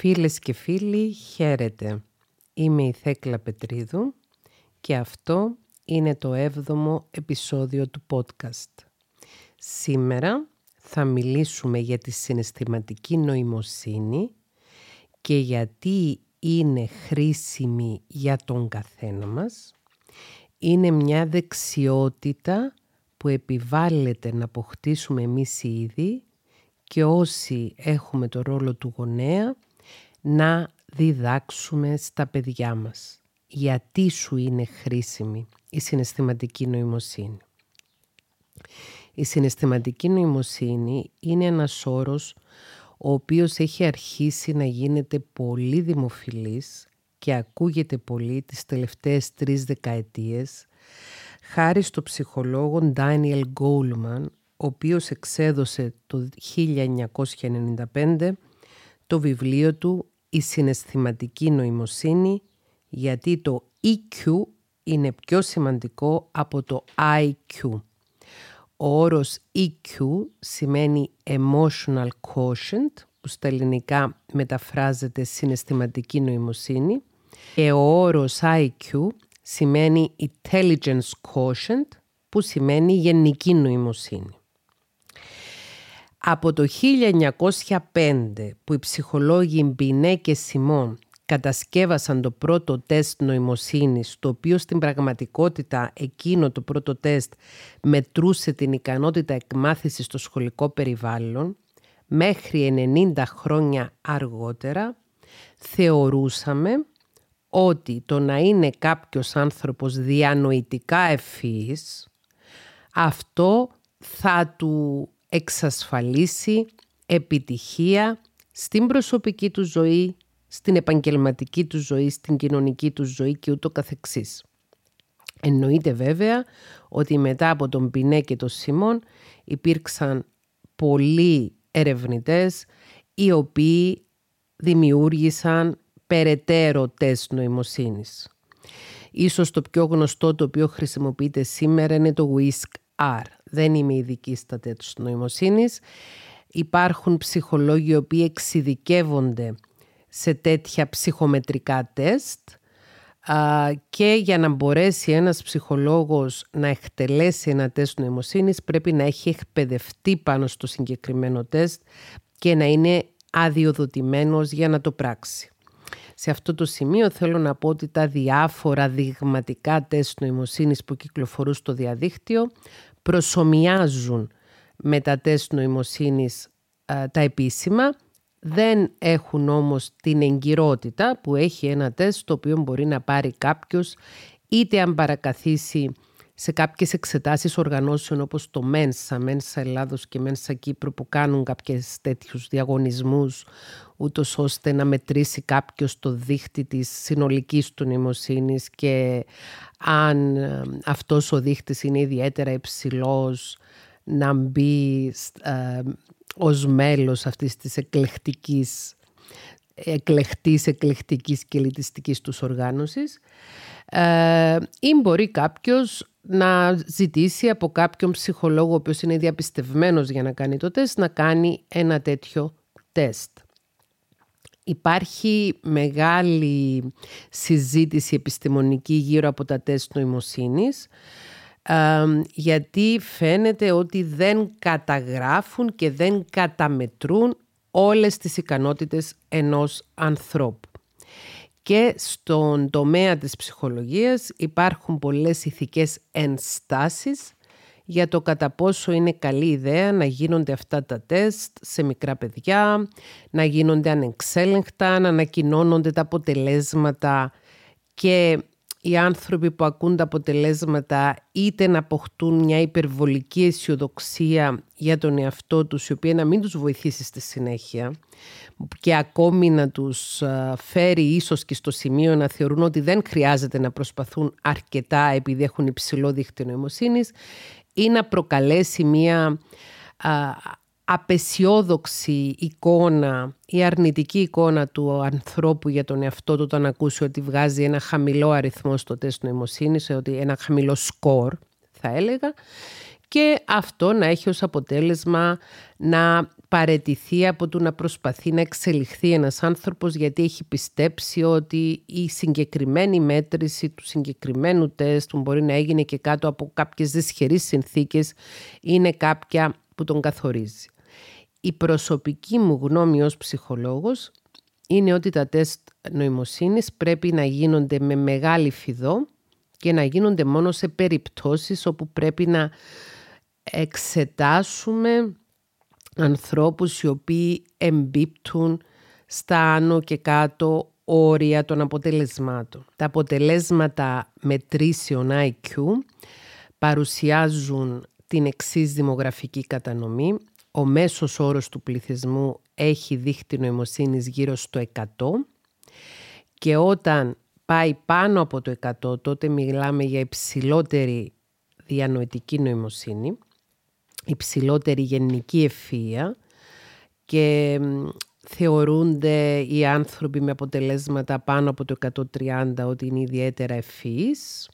Φίλες και φίλοι, χαίρετε. Είμαι η Θέκλα Πετρίδου και αυτό είναι το έβδομο επεισόδιο του podcast. Σήμερα θα μιλήσουμε για τη συναισθηματική νοημοσύνη και γιατί είναι χρήσιμη για τον καθένα μας. Είναι μια δεξιότητα που επιβάλλεται να αποκτήσουμε εμείς ήδη και όσοι έχουμε το ρόλο του γονέα να διδάξουμε στα παιδιά μας. Γιατί σου είναι χρήσιμη η συναισθηματική νοημοσύνη. Η συναισθηματική νοημοσύνη είναι ένας όρος ο οποίος έχει αρχίσει να γίνεται πολύ δημοφιλής και ακούγεται πολύ τις τελευταίες τρεις δεκαετίες χάρη στο ψυχολόγο Daniel Goleman, ο οποίος εξέδωσε το 1995 το βιβλίο του «Η συναισθηματική νοημοσύνη» γιατί το EQ είναι πιο σημαντικό από το IQ. Ο όρος EQ σημαίνει Emotional Quotient, που στα ελληνικά μεταφράζεται συναισθηματική νοημοσύνη και ο όρος IQ σημαίνει Intelligence Quotient, που σημαίνει γενική νοημοσύνη. Από το 1905 που οι ψυχολόγοι Μπινέ και Σιμών κατασκεύασαν το πρώτο τεστ νοημοσύνης, το οποίο στην πραγματικότητα εκείνο το πρώτο τεστ μετρούσε την ικανότητα εκμάθησης στο σχολικό περιβάλλον, μέχρι 90 χρόνια αργότερα θεωρούσαμε ότι το να είναι κάποιος άνθρωπος διανοητικά ευφύης, αυτό θα του εξασφαλίσει επιτυχία στην προσωπική του ζωή, στην επαγγελματική του ζωή, στην κοινωνική του ζωή και ούτω καθεξής. Εννοείται βέβαια ότι μετά από τον Πινέ και τον Σιμών υπήρξαν πολλοί ερευνητές οι οποίοι δημιούργησαν περαιτέρω τεστ νοημοσύνης. Ίσως το πιο γνωστό το οποίο χρησιμοποιείται σήμερα είναι το WISC-R. Δεν είμαι ειδική στα τεστ νοημοσύνης. Υπάρχουν ψυχολόγοι οι οποίοι εξειδικεύονται σε τέτοια ψυχομετρικά τεστ και για να μπορέσει ένας ψυχολόγος να εκτελέσει ένα τεστ νοημοσύνης πρέπει να έχει εκπαιδευτεί πάνω στο συγκεκριμένο τεστ και να είναι αδειοδοτημένος για να το πράξει. Σε αυτό το σημείο θέλω να πω ότι τα διάφορα δειγματικά τεστ νοημοσύνης που κυκλοφορούν στο διαδίκτυο προσωμιάζουν με τα τεστ νοημοσύνης τα επίσημα. Δεν έχουν όμως την εγκυρότητα που έχει ένα τεστ το οποίο μπορεί να πάρει κάποιος είτε αν παρακαθίσει σε κάποιες εξετάσεις οργανώσεων όπως το Μένσα, Μένσα Ελλάδος και Μένσα Κύπρο που κάνουν κάποιες τέτοιους διαγωνισμούς ούτως ώστε να μετρήσει κάποιος το δίχτυ της συνολικής του νοημοσύνης και αν ε, αυτός ο δίχτυς είναι ιδιαίτερα υψηλός να μπει ε, ως μέλος αυτής της εκλεκτικής εκλεκτής, εκλεκτικής και ελιτιστικής τους οργάνωσης ε, ή μπορεί κάποιος να ζητήσει από κάποιον ψυχολόγο ο οποίος είναι διαπιστευμένος για να κάνει το τεστ να κάνει ένα τέτοιο τεστ. Υπάρχει μεγάλη συζήτηση επιστημονική γύρω από τα τεστ νοημοσύνης γιατί φαίνεται ότι δεν καταγράφουν και δεν καταμετρούν όλες τις ικανότητες ενός ανθρώπου. Και στον τομέα της ψυχολογίας υπάρχουν πολλές ηθικές ενστάσεις για το κατά πόσο είναι καλή ιδέα να γίνονται αυτά τα τεστ σε μικρά παιδιά, να γίνονται ανεξέλεγκτα, να ανακοινώνονται τα αποτελέσματα και οι άνθρωποι που ακούν τα αποτελέσματα είτε να αποκτούν μια υπερβολική αισιοδοξία για τον εαυτό τους η οποία να μην τους βοηθήσει στη συνέχεια και ακόμη να τους φέρει ίσως και στο σημείο να θεωρούν ότι δεν χρειάζεται να προσπαθούν αρκετά επειδή έχουν υψηλό δίκτυο νοημοσύνης ή να προκαλέσει μια απεσιόδοξη εικόνα ή αρνητική εικόνα του ανθρώπου για τον εαυτό του όταν ακούσει ότι βγάζει ένα χαμηλό αριθμό στο τεστ νοημοσύνης, ότι ένα χαμηλό σκορ θα έλεγα και αυτό να έχει ως αποτέλεσμα να παρετηθεί από το να προσπαθεί να εξελιχθεί ένας άνθρωπος γιατί έχει πιστέψει ότι η συγκεκριμένη μέτρηση του συγκεκριμένου τεστ που μπορεί να έγινε και κάτω από κάποιες δυσχερείς συνθήκες είναι κάποια που τον καθορίζει. Η προσωπική μου γνώμη ως ψυχολόγος είναι ότι τα τεστ νοημοσύνης πρέπει να γίνονται με μεγάλη φιδό και να γίνονται μόνο σε περιπτώσεις όπου πρέπει να εξετάσουμε ανθρώπους οι οποίοι εμπίπτουν στα άνω και κάτω όρια των αποτελεσμάτων. Τα αποτελέσματα μετρήσεων IQ παρουσιάζουν την εξής δημογραφική κατανομή. Ο μέσος όρος του πληθυσμού έχει δίχτυ νοημοσύνης γύρω στο 100 και όταν πάει πάνω από το 100 τότε μιλάμε για υψηλότερη διανοητική νοημοσύνη υψηλότερη γενική ευφυΐα και θεωρούνται οι άνθρωποι με αποτελέσματα πάνω από το 130 ότι είναι ιδιαίτερα ευφυείς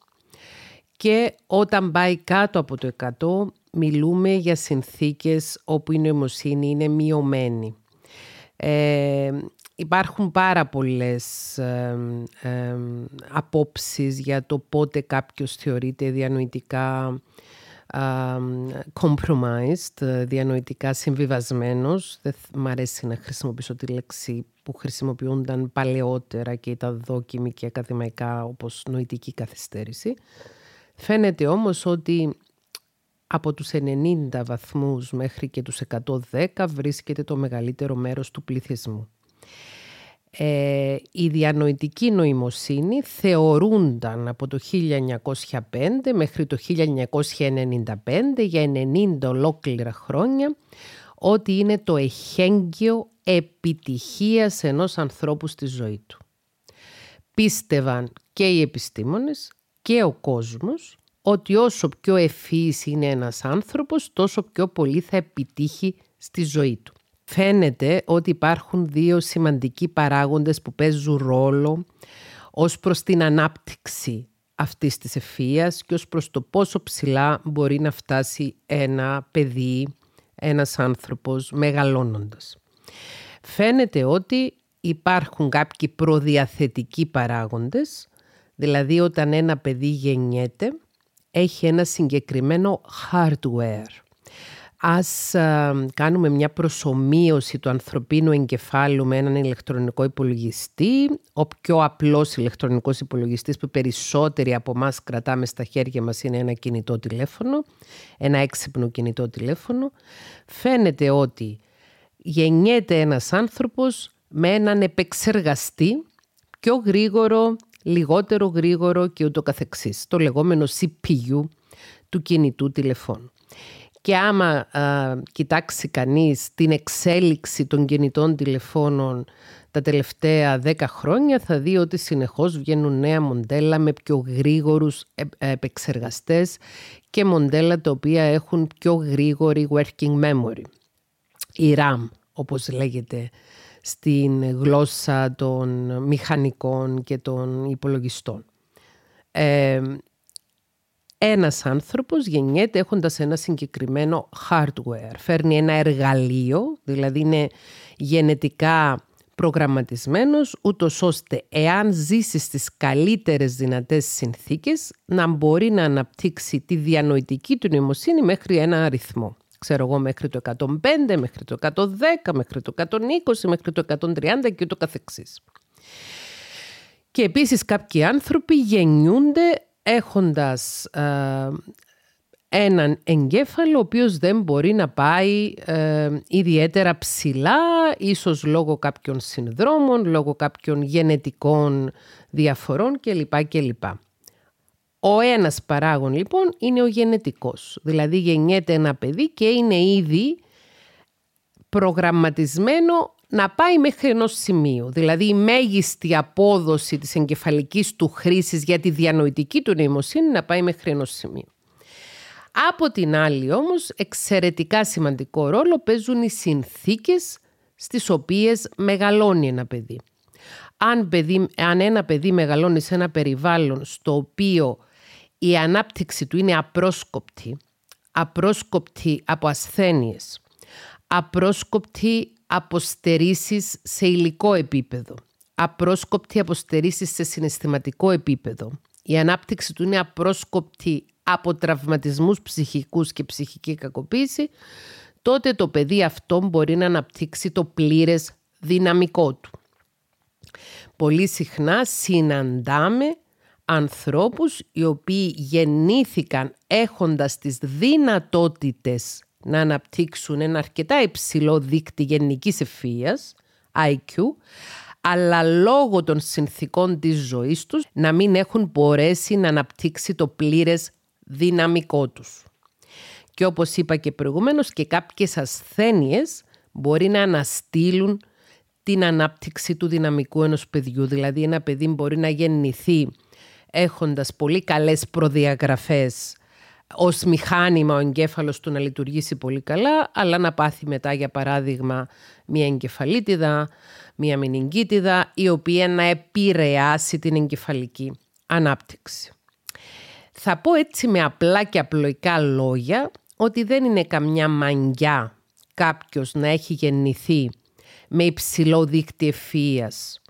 και όταν πάει κάτω από το 100 μιλούμε για συνθήκες όπου η νοημοσύνη είναι μειωμένη. Ε, υπάρχουν πάρα πολλές ε, ε, απόψεις για το πότε κάποιος θεωρείται διανοητικά compromised, διανοητικά συμβιβασμένος. Δεν μ' αρέσει να χρησιμοποιήσω τη λέξη που χρησιμοποιούνταν παλαιότερα και ήταν δόκιμη και ακαδημαϊκά όπως νοητική καθυστέρηση. Φαίνεται όμως ότι από τους 90 βαθμούς μέχρι και τους 110 βρίσκεται το μεγαλύτερο μέρος του πληθυσμού ε, η διανοητική νοημοσύνη θεωρούνταν από το 1905 μέχρι το 1995 για 90 ολόκληρα χρόνια ότι είναι το εχέγγυο επιτυχίας ενός ανθρώπου στη ζωή του. Πίστευαν και οι επιστήμονες και ο κόσμος ότι όσο πιο ευφύης είναι ένας άνθρωπος τόσο πιο πολύ θα επιτύχει στη ζωή του. Φαίνεται ότι υπάρχουν δύο σημαντικοί παράγοντες που παίζουν ρόλο ως προς την ανάπτυξη αυτής της ευφυΐας και ως προς το πόσο ψηλά μπορεί να φτάσει ένα παιδί, ένας άνθρωπος μεγαλώνοντας. Φαίνεται ότι υπάρχουν κάποιοι προδιαθετικοί παράγοντες, δηλαδή όταν ένα παιδί γεννιέται έχει ένα συγκεκριμένο hardware Ας κάνουμε μια προσωμείωση του ανθρωπίνου εγκεφάλου με έναν ηλεκτρονικό υπολογιστή. Ο πιο απλός ηλεκτρονικός υπολογιστής που περισσότεροι από εμάς κρατάμε στα χέρια μας είναι ένα κινητό τηλέφωνο, ένα έξυπνο κινητό τηλέφωνο. Φαίνεται ότι γεννιέται ένας άνθρωπος με έναν επεξεργαστή πιο γρήγορο, λιγότερο γρήγορο και ούτω καθεξής. Το λεγόμενο CPU του κινητού τηλεφώνου. Και άμα κοιτάξει κανείς την εξέλιξη των κινητών τηλεφώνων τα τελευταία δέκα χρόνια θα δει ότι συνεχώς βγαίνουν νέα μοντέλα με πιο γρήγορους επεξεργαστές και μοντέλα τα οποία έχουν πιο γρήγορη working memory. Η RAM όπως λέγεται στην γλώσσα των μηχανικών και των υπολογιστών. Ε, ένας άνθρωπος γεννιέται έχοντας ένα συγκεκριμένο hardware. Φέρνει ένα εργαλείο, δηλαδή είναι γενετικά προγραμματισμένος, ούτως ώστε εάν ζήσει στις καλύτερες δυνατές συνθήκες να μπορεί να αναπτύξει τη διανοητική του νοημοσύνη μέχρι ένα αριθμό. Ξέρω εγώ μέχρι το 105, μέχρι το 110, μέχρι το 120, μέχρι το 130 και ούτω καθεξής. Και επίσης κάποιοι άνθρωποι γεννιούνται έχοντας ε, έναν εγκέφαλο ο οποίος δεν μπορεί να πάει ε, ιδιαίτερα ψηλά, ίσως λόγω κάποιων συνδρόμων, λόγω κάποιων γενετικών διαφορών κλπ. κλπ. Ο ένας παράγων λοιπόν είναι ο γενετικός. Δηλαδή γεννιέται ένα παιδί και είναι ήδη προγραμματισμένο να πάει μέχρι ενός σημείου. Δηλαδή η μέγιστη απόδοση της εγκεφαλικής του χρήσης για τη διανοητική του νοημοσύνη να πάει μέχρι ενός σημείου. Από την άλλη όμως εξαιρετικά σημαντικό ρόλο παίζουν οι συνθήκες στις οποίες μεγαλώνει ένα παιδί. Αν, παιδί, αν ένα παιδί μεγαλώνει σε ένα περιβάλλον στο οποίο η ανάπτυξη του είναι απρόσκοπτη, απρόσκοπτη από ασθένειες, απρόσκοπτη αποστερήσεις σε υλικό επίπεδο, απρόσκοπτη αποστερήσεις σε συναισθηματικό επίπεδο. Η ανάπτυξη του είναι απρόσκοπτη από τραυματισμούς ψυχικούς και ψυχική κακοποίηση, τότε το παιδί αυτό μπορεί να αναπτύξει το πλήρες δυναμικό του. Πολύ συχνά συναντάμε ανθρώπους οι οποίοι γεννήθηκαν έχοντας τις δυνατότητες να αναπτύξουν ένα αρκετά υψηλό δίκτυ γενικής ευφύειας, IQ, αλλά λόγω των συνθήκων της ζωής τους να μην έχουν μπορέσει να αναπτύξει το πλήρες δυναμικό τους. Και όπως είπα και προηγουμένως και κάποιες ασθένειες μπορεί να αναστείλουν την ανάπτυξη του δυναμικού ενός παιδιού. Δηλαδή ένα παιδί μπορεί να γεννηθεί έχοντας πολύ καλές προδιαγραφές ως μηχάνημα ο εγκέφαλος του να λειτουργήσει πολύ καλά, αλλά να πάθει μετά για παράδειγμα μια εγκεφαλίτιδα, μια μηνυγκίτιδα, η οποία να επηρεάσει την εγκεφαλική ανάπτυξη. Θα πω έτσι με απλά και απλοϊκά λόγια ότι δεν είναι καμιά μαγιά κάποιος να έχει γεννηθεί με υψηλό δίκτυο ευφυΐας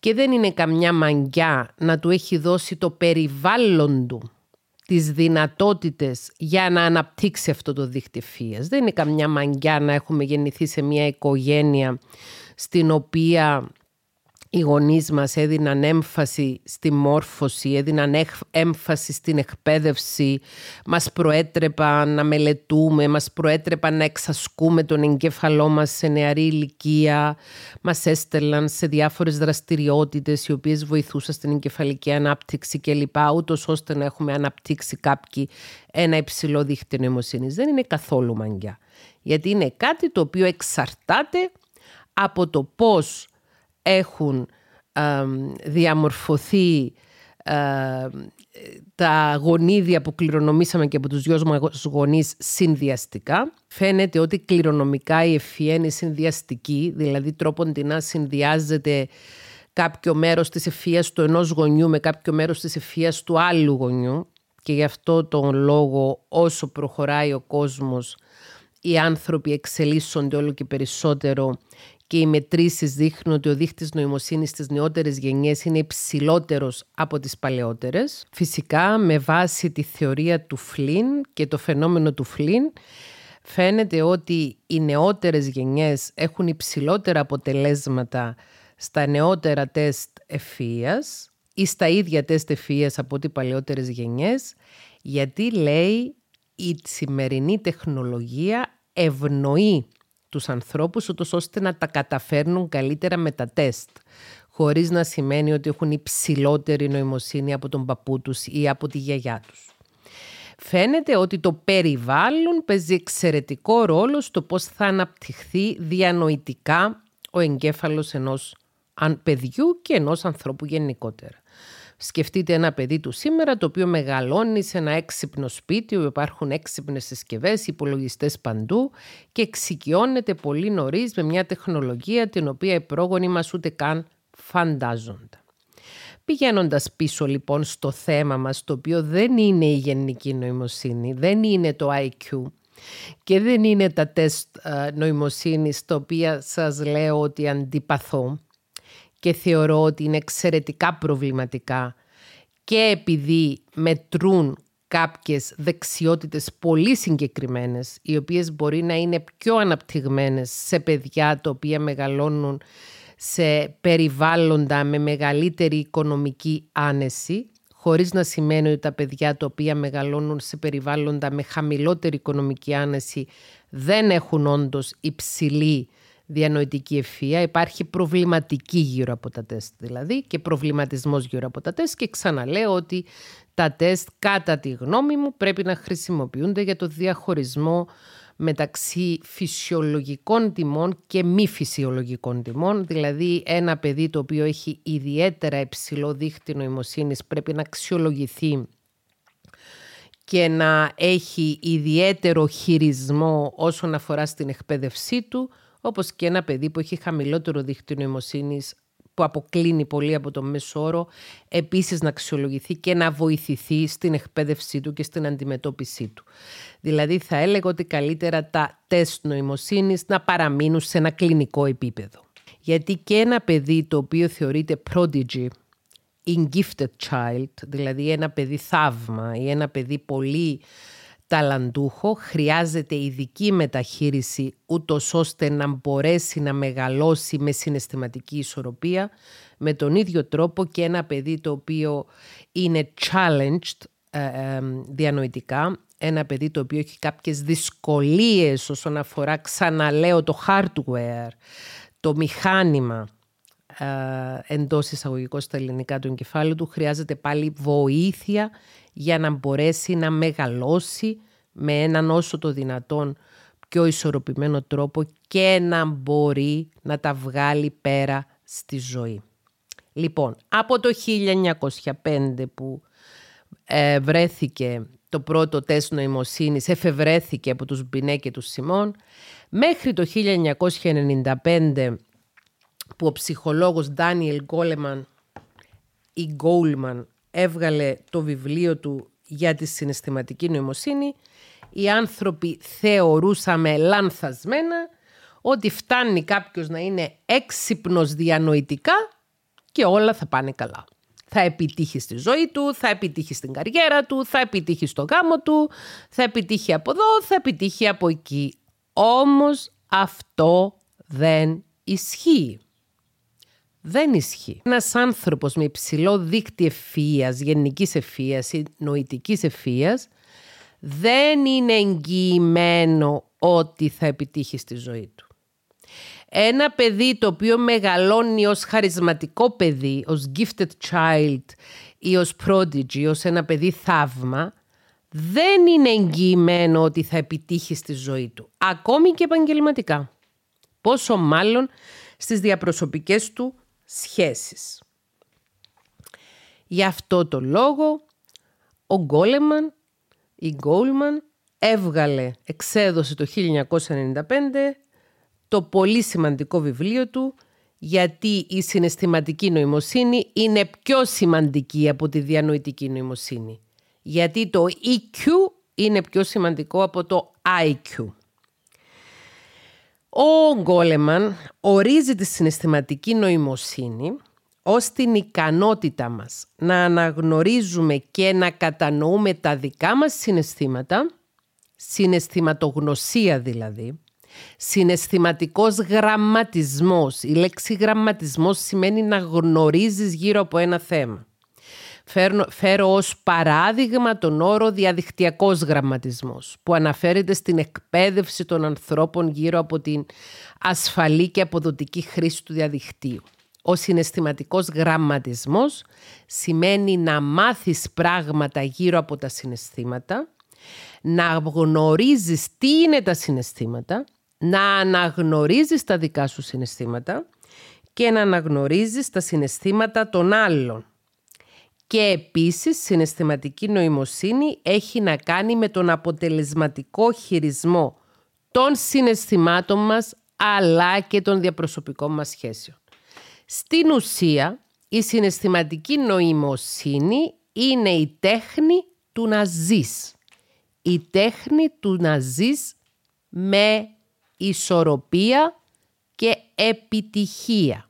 και δεν είναι καμιά μαγιά να του έχει δώσει το περιβάλλον του τις δυνατότητες για να αναπτύξει αυτό το δίκτυο ευφυΐας. Δεν είναι καμιά μαγιά να έχουμε γεννηθεί σε μια οικογένεια στην οποία οι γονείς μας έδιναν έμφαση στη μόρφωση, έδιναν έμφαση στην εκπαίδευση, μας προέτρεπαν να μελετούμε, μας προέτρεπαν να εξασκούμε τον εγκέφαλό μας σε νεαρή ηλικία, μας έστελναν σε διάφορες δραστηριότητες οι οποίες βοηθούσαν στην εγκεφαλική ανάπτυξη κλπ. Ούτως ώστε να έχουμε αναπτύξει κάποιοι ένα υψηλό δίχτυο νοημοσύνης. Δεν είναι καθόλου μαγκιά. Γιατί είναι κάτι το οποίο εξαρτάται από το πώς έχουν διαμορφωθεί τα γονίδια που κληρονομήσαμε και από τους δυο μας γονείς συνδυαστικά. Φαίνεται ότι κληρονομικά η ευφυία είναι συνδυαστική, δηλαδή τρόπον συνδυάζεται κάποιο μέρος της ευφυίας του ενός γονιού με κάποιο μέρος της ευφυίας του άλλου γονιού και γι' αυτό τον λόγο όσο προχωράει ο κόσμος οι άνθρωποι εξελίσσονται όλο και περισσότερο και οι μετρήσεις δείχνουν ότι ο δείχτης νοημοσύνης στις νεότερες γενιές είναι υψηλότερος από τις παλαιότερες. Φυσικά με βάση τη θεωρία του Φλίν και το φαινόμενο του Φλίν φαίνεται ότι οι νεότερες γενιές έχουν υψηλότερα αποτελέσματα στα νεότερα τεστ ευφυΐας ή στα ίδια τεστ ευφυΐας από ό,τι παλαιότερες γενιές γιατί λέει η σημερινή τεχνολογία ευνοεί τους ανθρώπους ούτως ώστε να τα καταφέρνουν καλύτερα με τα τεστ χωρίς να σημαίνει ότι έχουν υψηλότερη νοημοσύνη από τον παππού τους ή από τη γιαγιά τους. Φαίνεται ότι το περιβάλλον παίζει εξαιρετικό ρόλο στο πώς θα αναπτυχθεί διανοητικά ο εγκέφαλος ενός παιδιού και ενός ανθρώπου γενικότερα. Σκεφτείτε ένα παιδί του σήμερα το οποίο μεγαλώνει σε ένα έξυπνο σπίτι όπου υπάρχουν έξυπνες συσκευές, υπολογιστές παντού και εξοικειώνεται πολύ νωρίς με μια τεχνολογία την οποία οι πρόγονοι μας ούτε καν φαντάζονται. Πηγαίνοντας πίσω λοιπόν στο θέμα μας, το οποίο δεν είναι η γενική νοημοσύνη, δεν είναι το IQ, και δεν είναι τα τεστ ε, νοημοσύνης τα οποία σας λέω ότι αντιπαθώ και θεωρώ ότι είναι εξαιρετικά προβληματικά και επειδή μετρούν κάποιες δεξιότητες πολύ συγκεκριμένες, οι οποίες μπορεί να είναι πιο αναπτυγμένες σε παιδιά τα οποία μεγαλώνουν σε περιβάλλοντα με μεγαλύτερη οικονομική άνεση, χωρίς να σημαίνει ότι τα παιδιά τα οποία μεγαλώνουν σε περιβάλλοντα με χαμηλότερη οικονομική άνεση δεν έχουν όντως υψηλή διανοητική ευφία, υπάρχει προβληματική γύρω από τα τεστ δηλαδή και προβληματισμός γύρω από τα τεστ. Και ξαναλέω ότι τα τεστ κατά τη γνώμη μου πρέπει να χρησιμοποιούνται για το διαχωρισμό μεταξύ φυσιολογικών τιμών και μη φυσιολογικών τιμών. Δηλαδή ένα παιδί το οποίο έχει ιδιαίτερα υψηλό δίχτυ νοημοσύνης πρέπει να αξιολογηθεί και να έχει ιδιαίτερο χειρισμό όσον αφορά στην εκπαίδευσή του όπως και ένα παιδί που έχει χαμηλότερο δίκτυο νοημοσύνης που αποκλίνει πολύ από το μέσο όρο, επίσης να αξιολογηθεί και να βοηθηθεί στην εκπαίδευσή του και στην αντιμετώπιση του. Δηλαδή θα έλεγα ότι καλύτερα τα τεστ νοημοσύνης να παραμείνουν σε ένα κλινικό επίπεδο. Γιατί και ένα παιδί το οποίο θεωρείται prodigy, in gifted child, δηλαδή ένα παιδί θαύμα ή ένα παιδί πολύ ταλαντούχο χρειάζεται ειδική μεταχείριση ούτως ώστε να μπορέσει να μεγαλώσει με συναισθηματική ισορροπία με τον ίδιο τρόπο και ένα παιδί το οποίο είναι challenged ε, ε, διανοητικά ένα παιδί το οποίο έχει κάποιες δυσκολίες όσον αφορά ξαναλέω το hardware το μηχάνημα ε, εντός εισαγωγικών στα ελληνικά του εγκεφάλου του χρειάζεται πάλι βοήθεια για να μπορέσει να μεγαλώσει με έναν όσο το δυνατόν πιο ισορροπημένο τρόπο και να μπορεί να τα βγάλει πέρα στη ζωή. Λοιπόν, από το 1905 που ε, βρέθηκε το πρώτο τεστ νοημοσύνης, εφευρέθηκε από τους Μπινέ και τους Σιμών, μέχρι το 1995 που ο ψυχολόγος Ντάνιελ Γκόλεμαν ή Γκόλμαν έβγαλε το βιβλίο του για τη συναισθηματική νοημοσύνη, οι άνθρωποι θεωρούσαμε λανθασμένα ότι φτάνει κάποιος να είναι έξυπνος διανοητικά και όλα θα πάνε καλά. Θα επιτύχει στη ζωή του, θα επιτύχει στην καριέρα του, θα επιτύχει στο γάμο του, θα επιτύχει από εδώ, θα επιτύχει από εκεί. Όμως αυτό δεν ισχύει δεν ισχύει. Ένας άνθρωπος με υψηλό δίκτυο ευφυία, γενικής ευφυία ή νοητικής ευφυία, δεν είναι εγγυημένο ότι θα επιτύχει στη ζωή του. Ένα παιδί το οποίο μεγαλώνει ως χαρισματικό παιδί, ως gifted child ή ως prodigy, ως ένα παιδί θαύμα, δεν είναι εγγυημένο ότι θα επιτύχει στη ζωή του, ακόμη και επαγγελματικά. Πόσο μάλλον στις διαπροσωπικές του σχέσεις. Γι' αυτό το λόγο ο Γκόλεμαν, η Γκόλμαν, έβγαλε, εξέδωσε το 1995 το πολύ σημαντικό βιβλίο του γιατί η συναισθηματική νοημοσύνη είναι πιο σημαντική από τη διανοητική νοημοσύνη. Γιατί το EQ είναι πιο σημαντικό από το IQ. Ο Γκόλεμαν ορίζει τη συναισθηματική νοημοσύνη ως την ικανότητα μας να αναγνωρίζουμε και να κατανοούμε τα δικά μας συναισθήματα, συναισθηματογνωσία δηλαδή, συναισθηματικός γραμματισμός. Η λέξη γραμματισμός σημαίνει να γνωρίζεις γύρω από ένα θέμα. Φέρνω, φέρω ως παράδειγμα τον όρο διαδικτυακός γραμματισμός που αναφέρεται στην εκπαίδευση των ανθρώπων γύρω από την ασφαλή και αποδοτική χρήση του διαδικτύου. Ο συναισθηματικός γραμματισμός σημαίνει να μάθεις πράγματα γύρω από τα συναισθήματα, να γνωρίζεις τι είναι τα συναισθήματα, να αναγνωρίζεις τα δικά σου συναισθήματα και να αναγνωρίζεις τα συναισθήματα των άλλων. Και επίσης συναισθηματική νοημοσύνη έχει να κάνει με τον αποτελεσματικό χειρισμό των συναισθημάτων μας αλλά και των διαπροσωπικών μας σχέσεων. Στην ουσία, η συναισθηματική νοημοσύνη είναι η τέχνη του να ζεις. Η τέχνη του να ζεις με ισορροπία και επιτυχία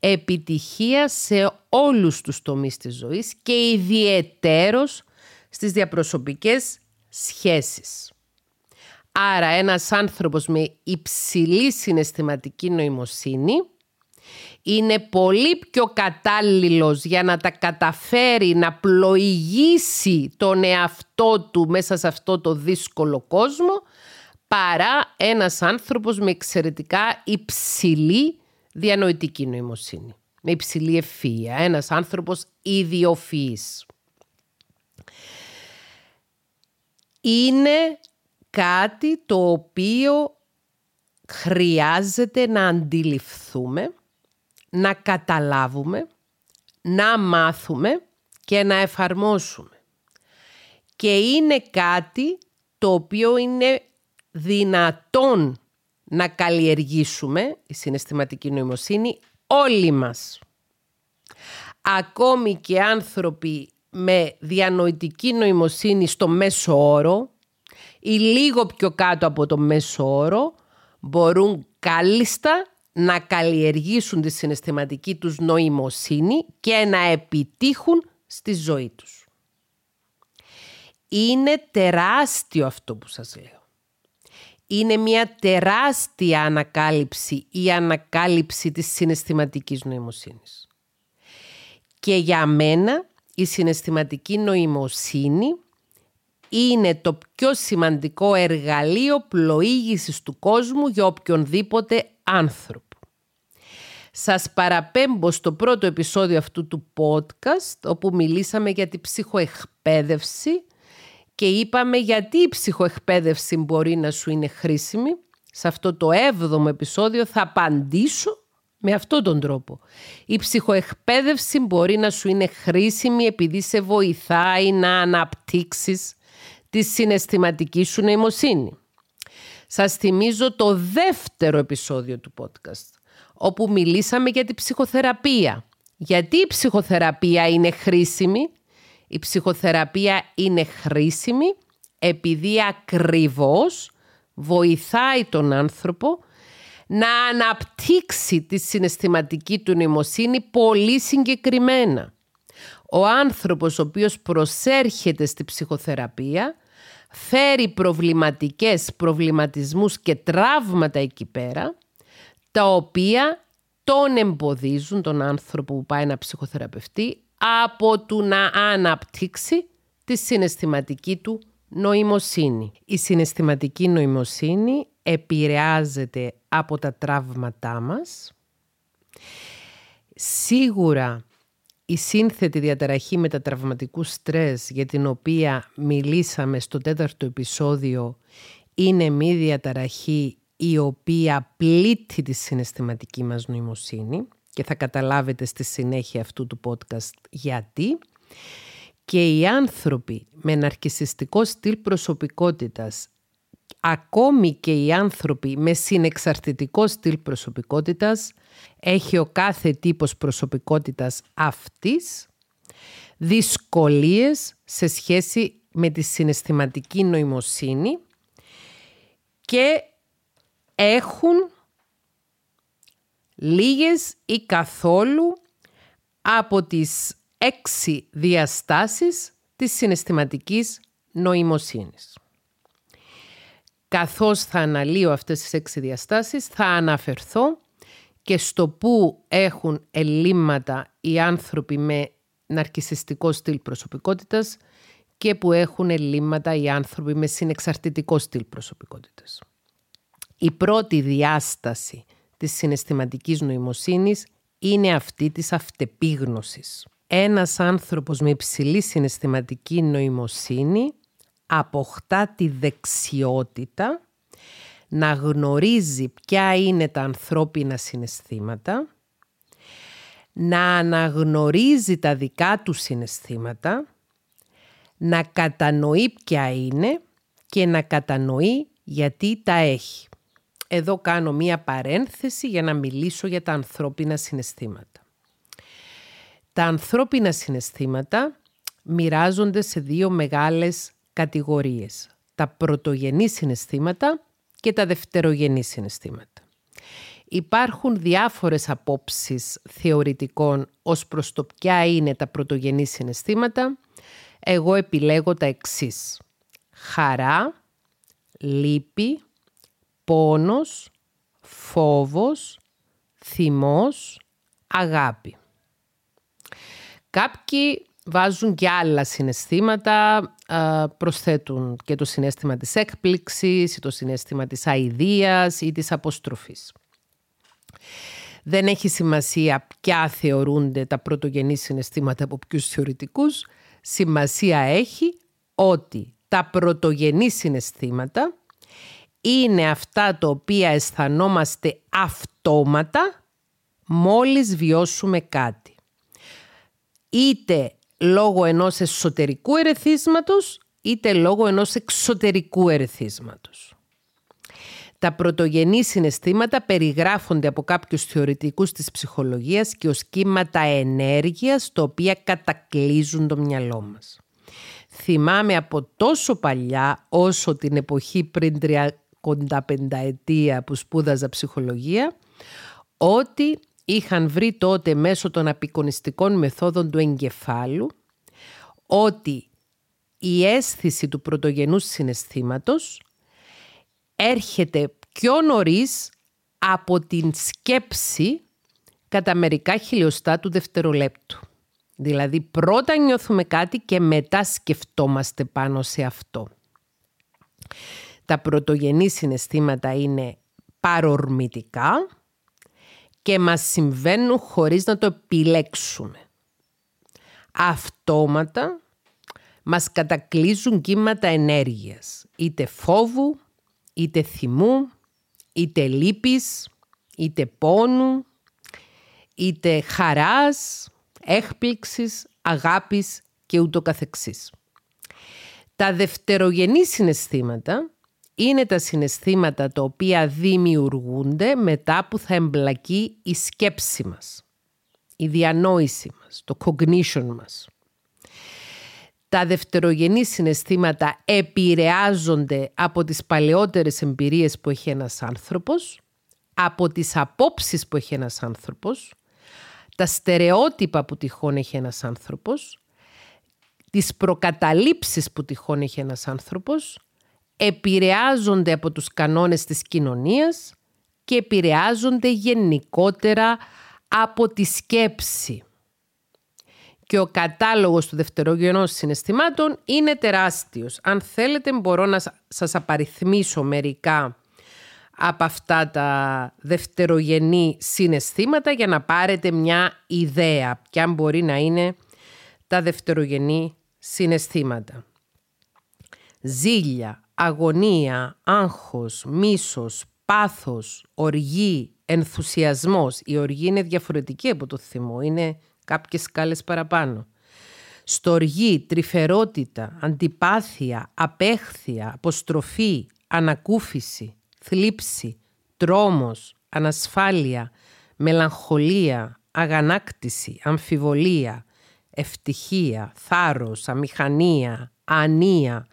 επιτυχία σε όλους τους τομείς της ζωής και ιδιαιτέρως στις διαπροσωπικές σχέσεις. Άρα ένας άνθρωπος με υψηλή συναισθηματική νοημοσύνη είναι πολύ πιο κατάλληλος για να τα καταφέρει να πλοηγήσει τον εαυτό του μέσα σε αυτό το δύσκολο κόσμο παρά ένας άνθρωπος με εξαιρετικά υψηλή διανοητική νοημοσύνη, με υψηλή ευφυΐα, ένας άνθρωπος ιδιοφυής. Είναι κάτι το οποίο χρειάζεται να αντιληφθούμε, να καταλάβουμε, να μάθουμε και να εφαρμόσουμε. Και είναι κάτι το οποίο είναι δυνατόν να καλλιεργήσουμε η συναισθηματική νοημοσύνη όλοι μας. Ακόμη και άνθρωποι με διανοητική νοημοσύνη στο μέσο όρο ή λίγο πιο κάτω από το μέσο όρο μπορούν κάλλιστα να καλλιεργήσουν τη συναισθηματική τους νοημοσύνη και να επιτύχουν στη ζωή τους. Είναι τεράστιο αυτό που σας λέω. Είναι μια τεράστια ανακάλυψη ή ανακάλυψη της συναισθηματικής νοημοσύνης. Και για μένα η συναισθηματική νοημοσύνη είναι το πιο σημαντικό εργαλείο πλοήγησης του κόσμου για οποιονδήποτε άνθρωπο. Σας παραπέμπω στο πρώτο επεισόδιο αυτού του podcast όπου μιλήσαμε για την ψυχοεκπαίδευση και είπαμε γιατί η ψυχοεκπαίδευση μπορεί να σου είναι χρήσιμη. Σε αυτό το έβδομο επεισόδιο θα απαντήσω με αυτόν τον τρόπο. Η ψυχοεκπαίδευση μπορεί να σου είναι χρήσιμη επειδή σε βοηθάει να αναπτύξεις τη συναισθηματική σου νοημοσύνη. Σας θυμίζω το δεύτερο επεισόδιο του podcast, όπου μιλήσαμε για την ψυχοθεραπεία. Γιατί η ψυχοθεραπεία είναι χρήσιμη; Η ψυχοθεραπεία είναι χρήσιμη επειδή ακριβώς βοηθάει τον άνθρωπο να αναπτύξει τη συναισθηματική του νοημοσύνη πολύ συγκεκριμένα. Ο άνθρωπος ο οποίος προσέρχεται στη ψυχοθεραπεία φέρει προβληματικές, προβληματισμούς και τραύματα εκεί πέρα, τα οποία τον εμποδίζουν τον άνθρωπο που πάει να ψυχοθεραπευτεί από του να αναπτύξει τη συναισθηματική του νοημοσύνη. Η συναισθηματική νοημοσύνη επηρεάζεται από τα τραύματά μας. Σίγουρα η σύνθετη διαταραχή μετατραυματικού στρες για την οποία μιλήσαμε στο τέταρτο επεισόδιο είναι μη διαταραχή η οποία πλήττει τη συναισθηματική μας νοημοσύνη και θα καταλάβετε στη συνέχεια αυτού του podcast γιατί. Και οι άνθρωποι με ναρκισιστικό στυλ προσωπικότητας ακόμη και οι άνθρωποι με συνεξαρτητικό στυλ προσωπικότητας, έχει ο κάθε τύπος προσωπικότητας αυτής, δυσκολίες σε σχέση με τη συναισθηματική νοημοσύνη και έχουν λίγες ή καθόλου από τις έξι διαστάσεις της συναισθηματικής νοημοσύνης καθώς θα αναλύω αυτές τις έξι διαστάσεις, θα αναφερθώ και στο πού έχουν ελλείμματα οι άνθρωποι με ναρκισιστικό στυλ προσωπικότητας και που έχουν ελλείμματα οι άνθρωποι με συνεξαρτητικό στυλ προσωπικότητας. Η πρώτη διάσταση της συναισθηματικής νοημοσύνης είναι αυτή της αυτεπίγνωσης. Ένας άνθρωπος με υψηλή συναισθηματική νοημοσύνη αποκτά τη δεξιότητα να γνωρίζει ποια είναι τα ανθρώπινα συναισθήματα, να αναγνωρίζει τα δικά του συναισθήματα, να κατανοεί ποια είναι και να κατανοεί γιατί τα έχει. Εδώ κάνω μία παρένθεση για να μιλήσω για τα ανθρώπινα συναισθήματα. Τα ανθρώπινα συναισθήματα μοιράζονται σε δύο μεγάλες κατηγορίες. Τα πρωτογενή συναισθήματα και τα δευτερογενή συναισθήματα. Υπάρχουν διάφορες απόψεις θεωρητικών ως προς το ποια είναι τα πρωτογενή συναισθήματα. Εγώ επιλέγω τα εξής. Χαρά, λύπη, πόνος, φόβος, θυμός, αγάπη. Κάποιοι βάζουν και άλλα συναισθήματα, προσθέτουν και το συνέστημα της έκπληξης, ή το συνέστημα της αηδίας ή της αποστροφής. Δεν έχει σημασία ποια θεωρούνται τα πρωτογενή συναισθήματα από ποιους θεωρητικούς. Σημασία έχει ότι τα πρωτογενή συναισθήματα είναι αυτά τα οποία αισθανόμαστε αυτόματα μόλις βιώσουμε κάτι. Είτε λόγω ενός εσωτερικού ερεθίσματος είτε λόγω ενός εξωτερικού ερεθίσματος. Τα πρωτογενή συναισθήματα περιγράφονται από κάποιους θεωρητικούς της ψυχολογίας και ως κύματα ενέργειας, τα οποία κατακλείζουν το μυαλό μας. Θυμάμαι από τόσο παλιά, όσο την εποχή πριν 35 ετία που σπούδαζα ψυχολογία, ότι είχαν βρει τότε μέσω των απεικονιστικών μεθόδων του εγκεφάλου ότι η αίσθηση του πρωτογενούς συναισθήματος έρχεται πιο νωρίς από την σκέψη κατά μερικά χιλιοστά του δευτερολέπτου. Δηλαδή πρώτα νιώθουμε κάτι και μετά σκεφτόμαστε πάνω σε αυτό. Τα πρωτογενή συναισθήματα είναι παρορμητικά και μας συμβαίνουν χωρίς να το επιλέξουμε. Αυτόματα μας κατακλείζουν κύματα ενέργειας, είτε φόβου, είτε θυμού, είτε λύπης, είτε πόνου, είτε χαράς, έκπληξης, αγάπης και ούτω καθεξής. Τα δευτερογενή συναισθήματα είναι τα συναισθήματα τα οποία δημιουργούνται μετά που θα εμπλακεί η σκέψη μας, η διανόηση μας, το cognition μας. Τα δευτερογενή συναισθήματα επηρεάζονται από τις παλαιότερες εμπειρίες που έχει ένας άνθρωπος, από τις απόψεις που έχει ένας άνθρωπος, τα στερεότυπα που τυχόν έχει ένας άνθρωπος, τις προκαταλήψεις που τυχόν έχει ένας άνθρωπος, επηρεάζονται από τους κανόνες της κοινωνίας και επηρεάζονται γενικότερα από τη σκέψη. Και ο κατάλογος του δευτερογενών συναισθημάτων είναι τεράστιος. Αν θέλετε μπορώ να σας απαριθμίσω μερικά από αυτά τα δευτερογενή συναισθήματα για να πάρετε μια ιδέα ποια μπορεί να είναι τα δευτερογενή συναισθήματα. Ζήλια, αγωνία, άγχος, μίσος, πάθος, οργή, ενθουσιασμός. Η οργή είναι διαφορετική από το θυμό, είναι κάποιες σκάλες παραπάνω. Στοργή, τρυφερότητα, αντιπάθεια, απέχθεια, αποστροφή, ανακούφιση, θλίψη, τρόμος, ανασφάλεια, μελαγχολία, αγανάκτηση, αμφιβολία, ευτυχία, θάρρος, αμηχανία, ανία,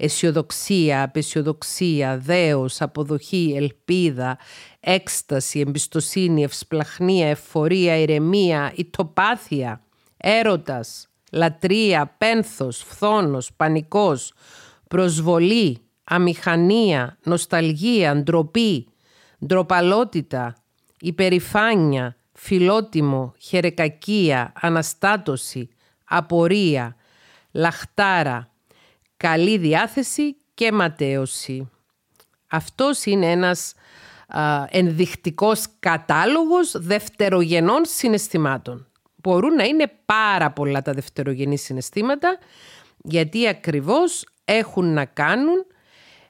αισιοδοξία, απεσιοδοξία, δέος, αποδοχή, ελπίδα, έκσταση, εμπιστοσύνη, ευσπλαχνία, εφορία, ηρεμία, ητοπάθεια, έρωτας, λατρεία, πένθος, φθόνος, πανικός, προσβολή, αμηχανία, νοσταλγία, ντροπή, ντροπαλότητα, υπερηφάνεια, φιλότιμο, χερεκακία, αναστάτωση, απορία, λαχτάρα, καλή διάθεση και ματέωση. Αυτός είναι ένας α, ενδεικτικός κατάλογος δευτερογενών συναισθημάτων. Μπορούν να είναι πάρα πολλά τα δευτερογενή συναισθήματα γιατί ακριβώς έχουν να κάνουν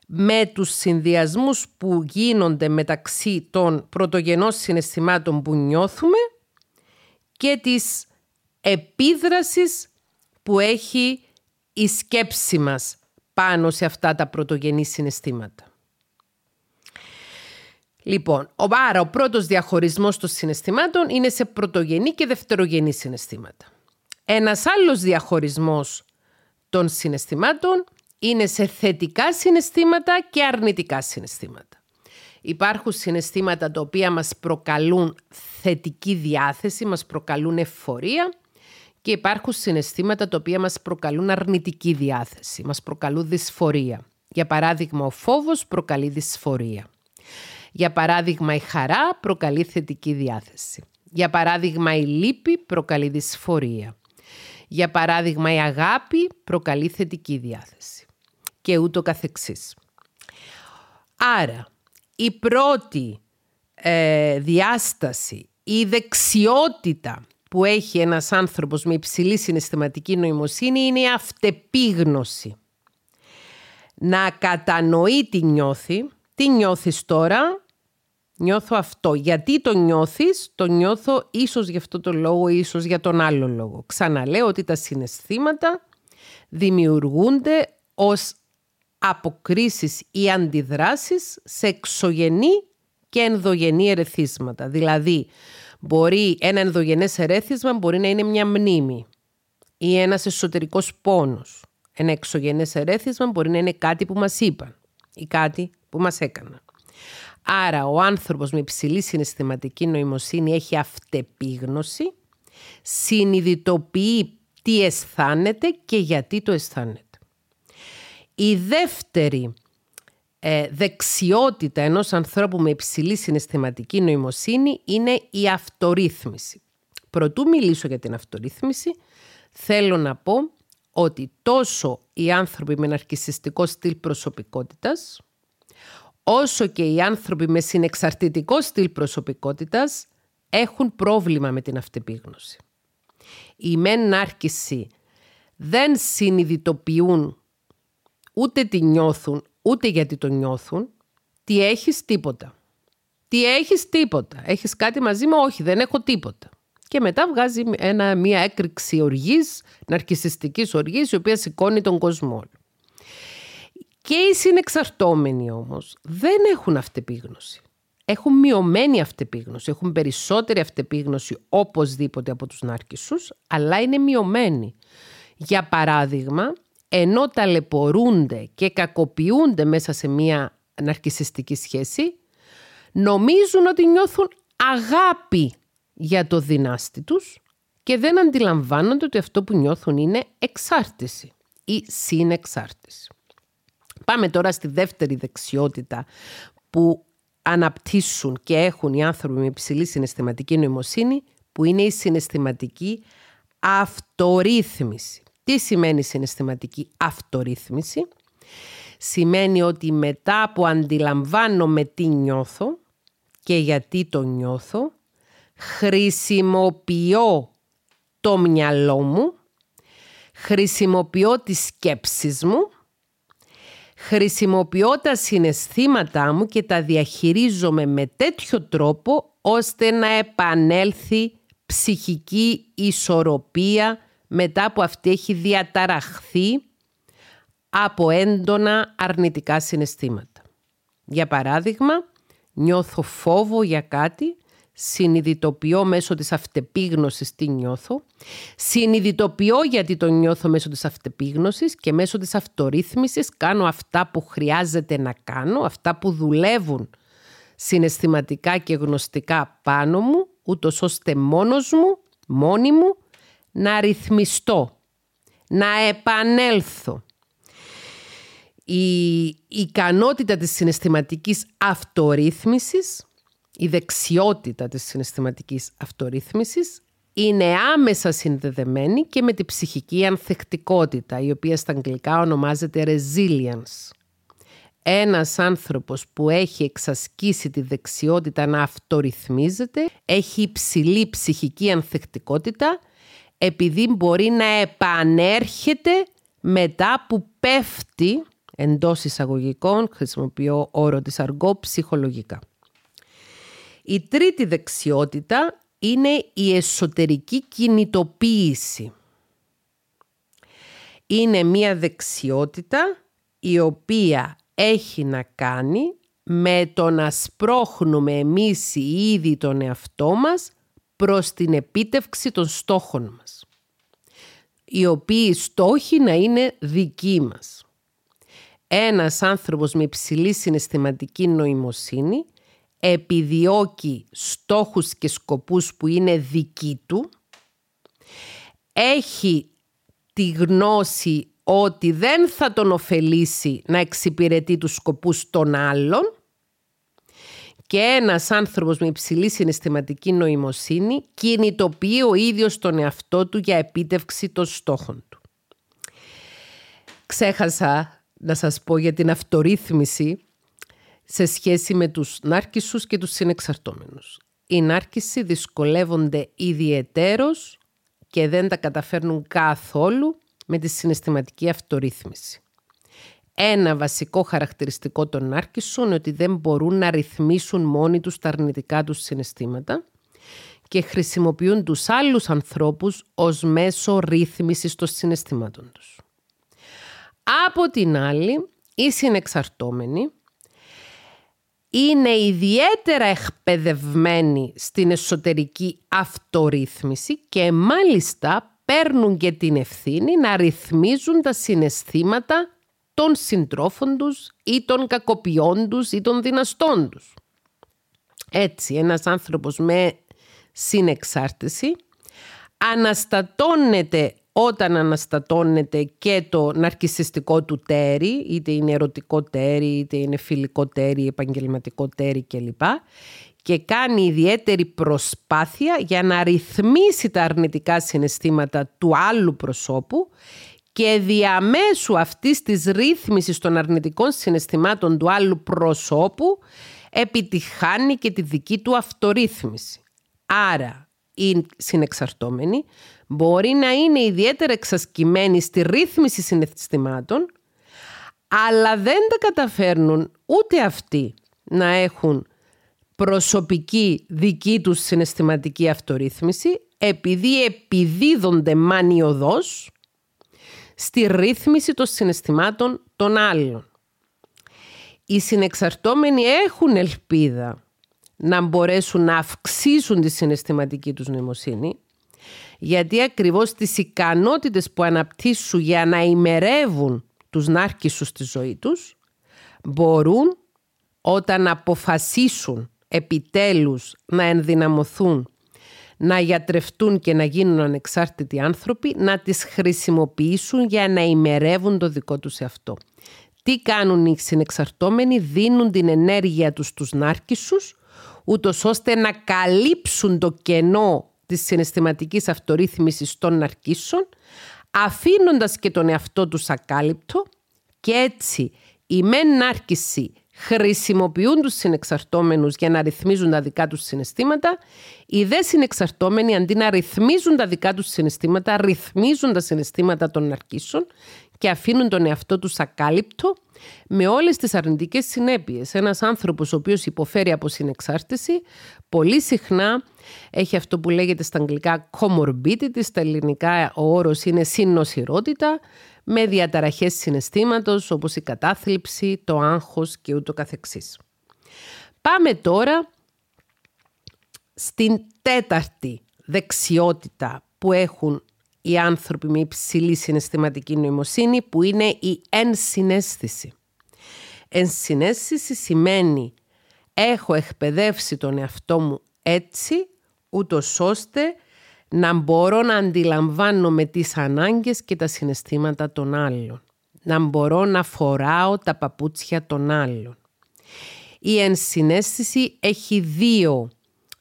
με τους συνδυασμούς που γίνονται μεταξύ των πρωτογενών συναισθημάτων που νιώθουμε και της επίδρασης που έχει η σκέψη μας πάνω σε αυτά τα πρωτογενή συναισθήματα. Λοιπόν, ο, άρα ο πρώτος διαχωρισμός των συναισθημάτων είναι σε πρωτογενή και δευτερογενή συναισθήματα. Ένας άλλος διαχωρισμός των συναισθημάτων είναι σε θετικά συναισθήματα και αρνητικά συναισθήματα. Υπάρχουν συναισθήματα τα οποία μας προκαλούν θετική διάθεση, μας προκαλούν εφορία και υπάρχουν συναισθήματα τα οποία μας προκαλούν αρνητική διάθεση, μας προκαλούν δυσφορία. Για παράδειγμα, ο φόβος προκαλεί δυσφορία. Για παράδειγμα, η χαρά προκαλεί θετική διάθεση. Για παράδειγμα, η λύπη προκαλεί δυσφορία. Για παράδειγμα, η αγάπη προκαλεί θετική διάθεση. Και ούτω καθεξής. Άρα, η πρώτη ε, διάσταση, η δεξιότητα που έχει ένας άνθρωπος με υψηλή συναισθηματική νοημοσύνη είναι η αυτεπίγνωση. Να κατανοεί τι νιώθει. Τι νιώθεις τώρα, νιώθω αυτό. Γιατί το νιώθεις, το νιώθω ίσως για αυτό το λόγο, ίσως για τον άλλο λόγο. Ξαναλέω ότι τα συναισθήματα δημιουργούνται ως αποκρίσεις ή αντιδράσεις σε εξωγενή και ενδογενή ερεθίσματα. Δηλαδή, μπορεί ένα ενδογενές ερέθισμα μπορεί να είναι μια μνήμη ή ένας εσωτερικός πόνος. Ένα εξωγενές ερέθισμα μπορεί να είναι κάτι που μας είπαν ή κάτι που μας έκαναν. Άρα ο άνθρωπος με υψηλή συναισθηματική νοημοσύνη έχει αυτεπίγνωση, συνειδητοποιεί τι αισθάνεται και γιατί το αισθάνεται. Η δεύτερη ε, δεξιότητα ενός ανθρώπου με υψηλή συναισθηματική νοημοσύνη είναι η αυτορύθμιση. Προτού μιλήσω για την αυτορύθμιση, θέλω να πω ότι τόσο οι άνθρωποι με ναρκισιστικό στυλ προσωπικότητας, όσο και οι άνθρωποι με συνεξαρτητικό στυλ προσωπικότητας έχουν πρόβλημα με την αυτεπίγνωση. Οι μεν νάρκισοι δεν συνειδητοποιούν ούτε τι νιώθουν, ούτε γιατί το νιώθουν, τι έχεις τίποτα. Τι έχεις τίποτα. Έχεις κάτι μαζί μου, όχι δεν έχω τίποτα. Και μετά βγάζει ένα, μια έκρηξη οργής, ναρκισιστικής οργής, η οποία σηκώνει τον κόσμο. Και οι συνεξαρτώμενοι όμως δεν έχουν αυτεπίγνωση. Έχουν μειωμένη αυτεπίγνωση, έχουν περισσότερη αυτεπίγνωση οπωσδήποτε από τους νάρκισσους, αλλά είναι μειωμένοι. Για παράδειγμα, ενώ ταλαιπωρούνται και κακοποιούνται μέσα σε μια ναρκισιστική σχέση, νομίζουν ότι νιώθουν αγάπη για το δυνάστη τους και δεν αντιλαμβάνονται ότι αυτό που νιώθουν είναι εξάρτηση ή συνεξάρτηση. Πάμε τώρα στη δεύτερη δεξιότητα που αναπτύσσουν και έχουν οι άνθρωποι με υψηλή συναισθηματική νοημοσύνη που είναι η συναισθηματική αυτορύθμιση. Τι σημαίνει συναισθηματική αυτορύθμιση; Σημαίνει ότι μετά που αντιλαμβάνομαι τι νιώθω και γιατί το νιώθω, χρησιμοποιώ το μυαλό μου, χρησιμοποιώ τις σκέψεις μου, χρησιμοποιώ τα συναισθήματά μου και τα διαχειρίζομαι με τέτοιο τρόπο ώστε να επανέλθει ψυχική ισορροπία μετά που αυτή έχει διαταραχθεί από έντονα αρνητικά συναισθήματα. Για παράδειγμα, νιώθω φόβο για κάτι, συνειδητοποιώ μέσω της αυτεπίγνωσης τι νιώθω, συνειδητοποιώ γιατί το νιώθω μέσω της αυτεπίγνωσης και μέσω της αυτορύθμισης κάνω αυτά που χρειάζεται να κάνω, αυτά που δουλεύουν συναισθηματικά και γνωστικά πάνω μου, ούτως ώστε μόνος μου, μόνη μου, να ρυθμιστώ, να επανέλθω. Η ικανότητα της συναισθηματικής αυτορύθμισης, η δεξιότητα της συναισθηματικής αυτορύθμισης είναι άμεσα συνδεδεμένη και με τη ψυχική ανθεκτικότητα, η οποία στα αγγλικά ονομάζεται resilience. Ένας άνθρωπος που έχει εξασκήσει τη δεξιότητα να αυτορυθμίζεται, έχει υψηλή ψυχική ανθεκτικότητα επειδή μπορεί να επανέρχεται μετά που πέφτει εντός εισαγωγικών, χρησιμοποιώ όρο της αργό, ψυχολογικά. Η τρίτη δεξιότητα είναι η εσωτερική κινητοποίηση. Είναι μία δεξιότητα η οποία έχει να κάνει με το να σπρώχνουμε εμείς οι ίδιοι τον εαυτό μας προς την επίτευξη των στόχων μας. Οι οποίοι στόχοι να είναι δικοί μας. Ένας άνθρωπος με υψηλή συναισθηματική νοημοσύνη επιδιώκει στόχους και σκοπούς που είναι δικοί του, έχει τη γνώση ότι δεν θα τον ωφελήσει να εξυπηρετεί τους σκοπούς των άλλων και ένας άνθρωπος με υψηλή συναισθηματική νοημοσύνη κινητοποιεί ο ίδιος τον εαυτό του για επίτευξη των στόχων του. Ξέχασα να σας πω για την αυτορύθμιση σε σχέση με τους νάρκισσους και τους συνεξαρτώμενους. Οι νάρκισσοι δυσκολεύονται ιδιαιτέρως και δεν τα καταφέρνουν καθόλου με τη συναισθηματική αυτορύθμιση. Ένα βασικό χαρακτηριστικό των άρκησων είναι ότι δεν μπορούν να ρυθμίσουν μόνοι τους τα αρνητικά τους συναισθήματα και χρησιμοποιούν τους άλλους ανθρώπους ως μέσο ρύθμισης των συναισθημάτων τους. Από την άλλη, οι συνεξαρτώμενοι είναι ιδιαίτερα εκπαιδευμένοι στην εσωτερική αυτορύθμιση και μάλιστα παίρνουν και την ευθύνη να ρυθμίζουν τα συναισθήματα των συντρόφων τους ή των κακοποιών τους ή των δυναστών τους. Έτσι, ένας άνθρωπος με συνεξάρτηση αναστατώνεται όταν αναστατώνεται και το ναρκισιστικό του τέρι, είτε είναι ερωτικό τέρι, είτε είναι φιλικό τέρι, επαγγελματικό τέρι κλπ. Και κάνει ιδιαίτερη προσπάθεια για να ρυθμίσει τα αρνητικά συναισθήματα του άλλου προσώπου και διαμέσου αυτής της ρύθμισης των αρνητικών συναισθημάτων του άλλου προσώπου επιτυχάνει και τη δική του αυτορύθμιση. Άρα οι συνεξαρτώμενοι μπορεί να είναι ιδιαίτερα εξασκημένοι στη ρύθμιση συναισθημάτων, αλλά δεν τα καταφέρνουν ούτε αυτοί να έχουν προσωπική δική τους συναισθηματική αυτορύθμιση, επειδή επιδίδονται μανιωδώς στη ρύθμιση των συναισθημάτων των άλλων. Οι συνεξαρτώμενοι έχουν ελπίδα να μπορέσουν να αυξήσουν τη συναισθηματική τους νοημοσύνη, γιατί ακριβώς τις ικανότητες που αναπτύσσουν για να ημερεύουν τους νάρκισσους στη ζωή τους, μπορούν όταν αποφασίσουν επιτέλους να ενδυναμωθούν, να γιατρευτούν και να γίνουν ανεξάρτητοι άνθρωποι, να τις χρησιμοποιήσουν για να ημερεύουν το δικό τους εαυτό. Τι κάνουν οι συνεξαρτώμενοι, δίνουν την ενέργεια τους στους νάρκισσους, ούτως ώστε να καλύψουν το κενό της συναισθηματικής αυτορύθμισης των ναρκίσεων, αφήνοντας και τον εαυτό τους ακάλυπτο και έτσι η μεν νάρκηση χρησιμοποιούν τους συνεξαρτώμενους για να ρυθμίζουν τα δικά τους συναισθήματα, οι δε συνεξαρτώμενοι αντί να ρυθμίζουν τα δικά τους συναισθήματα, ρυθμίζουν τα συναισθήματα των ναρκίσεων και αφήνουν τον εαυτό τους ακάλυπτο με όλες τις αρνητικές συνέπειες. Ένας άνθρωπος ο οποίος υποφέρει από συνεξάρτηση πολύ συχνά έχει αυτό που λέγεται στα αγγλικά comorbidity, στα ελληνικά ο όρος είναι συνοσυρότητα με διαταραχές συναισθήματος όπως η κατάθλιψη, το άγχος και ούτω καθεξής. Πάμε τώρα στην τέταρτη δεξιότητα που έχουν οι άνθρωποι με υψηλή συναισθηματική νοημοσύνη που είναι η ενσυναίσθηση. Ενσυναίσθηση σημαίνει έχω εκπαιδεύσει τον εαυτό μου έτσι ούτως ώστε να μπορώ να αντιλαμβάνομαι τις ανάγκες και τα συναισθήματα των άλλων. Να μπορώ να φοράω τα παπούτσια των άλλων. Η ενσυναίσθηση έχει δύο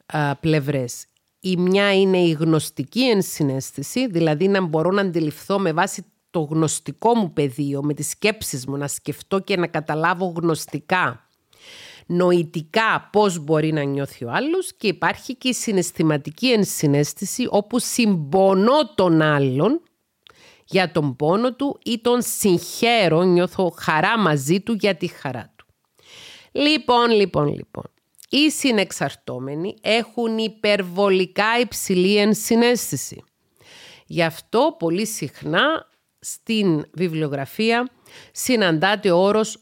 α, πλευρές. Η μια είναι η γνωστική ενσυναίσθηση, δηλαδή να μπορώ να αντιληφθώ με βάση το γνωστικό μου πεδίο, με τις σκέψεις μου, να σκεφτώ και να καταλάβω γνωστικά, νοητικά πώς μπορεί να νιώθει ο άλλος και υπάρχει και η συναισθηματική ενσυναίσθηση όπου συμπονώ τον άλλον για τον πόνο του ή τον συγχαίρω, νιώθω χαρά μαζί του για τη χαρά του. Λοιπόν, λοιπόν, λοιπόν οι συνεξαρτώμενοι έχουν υπερβολικά υψηλή ενσυναίσθηση. Γι' αυτό πολύ συχνά στην βιβλιογραφία συναντάται ο όρος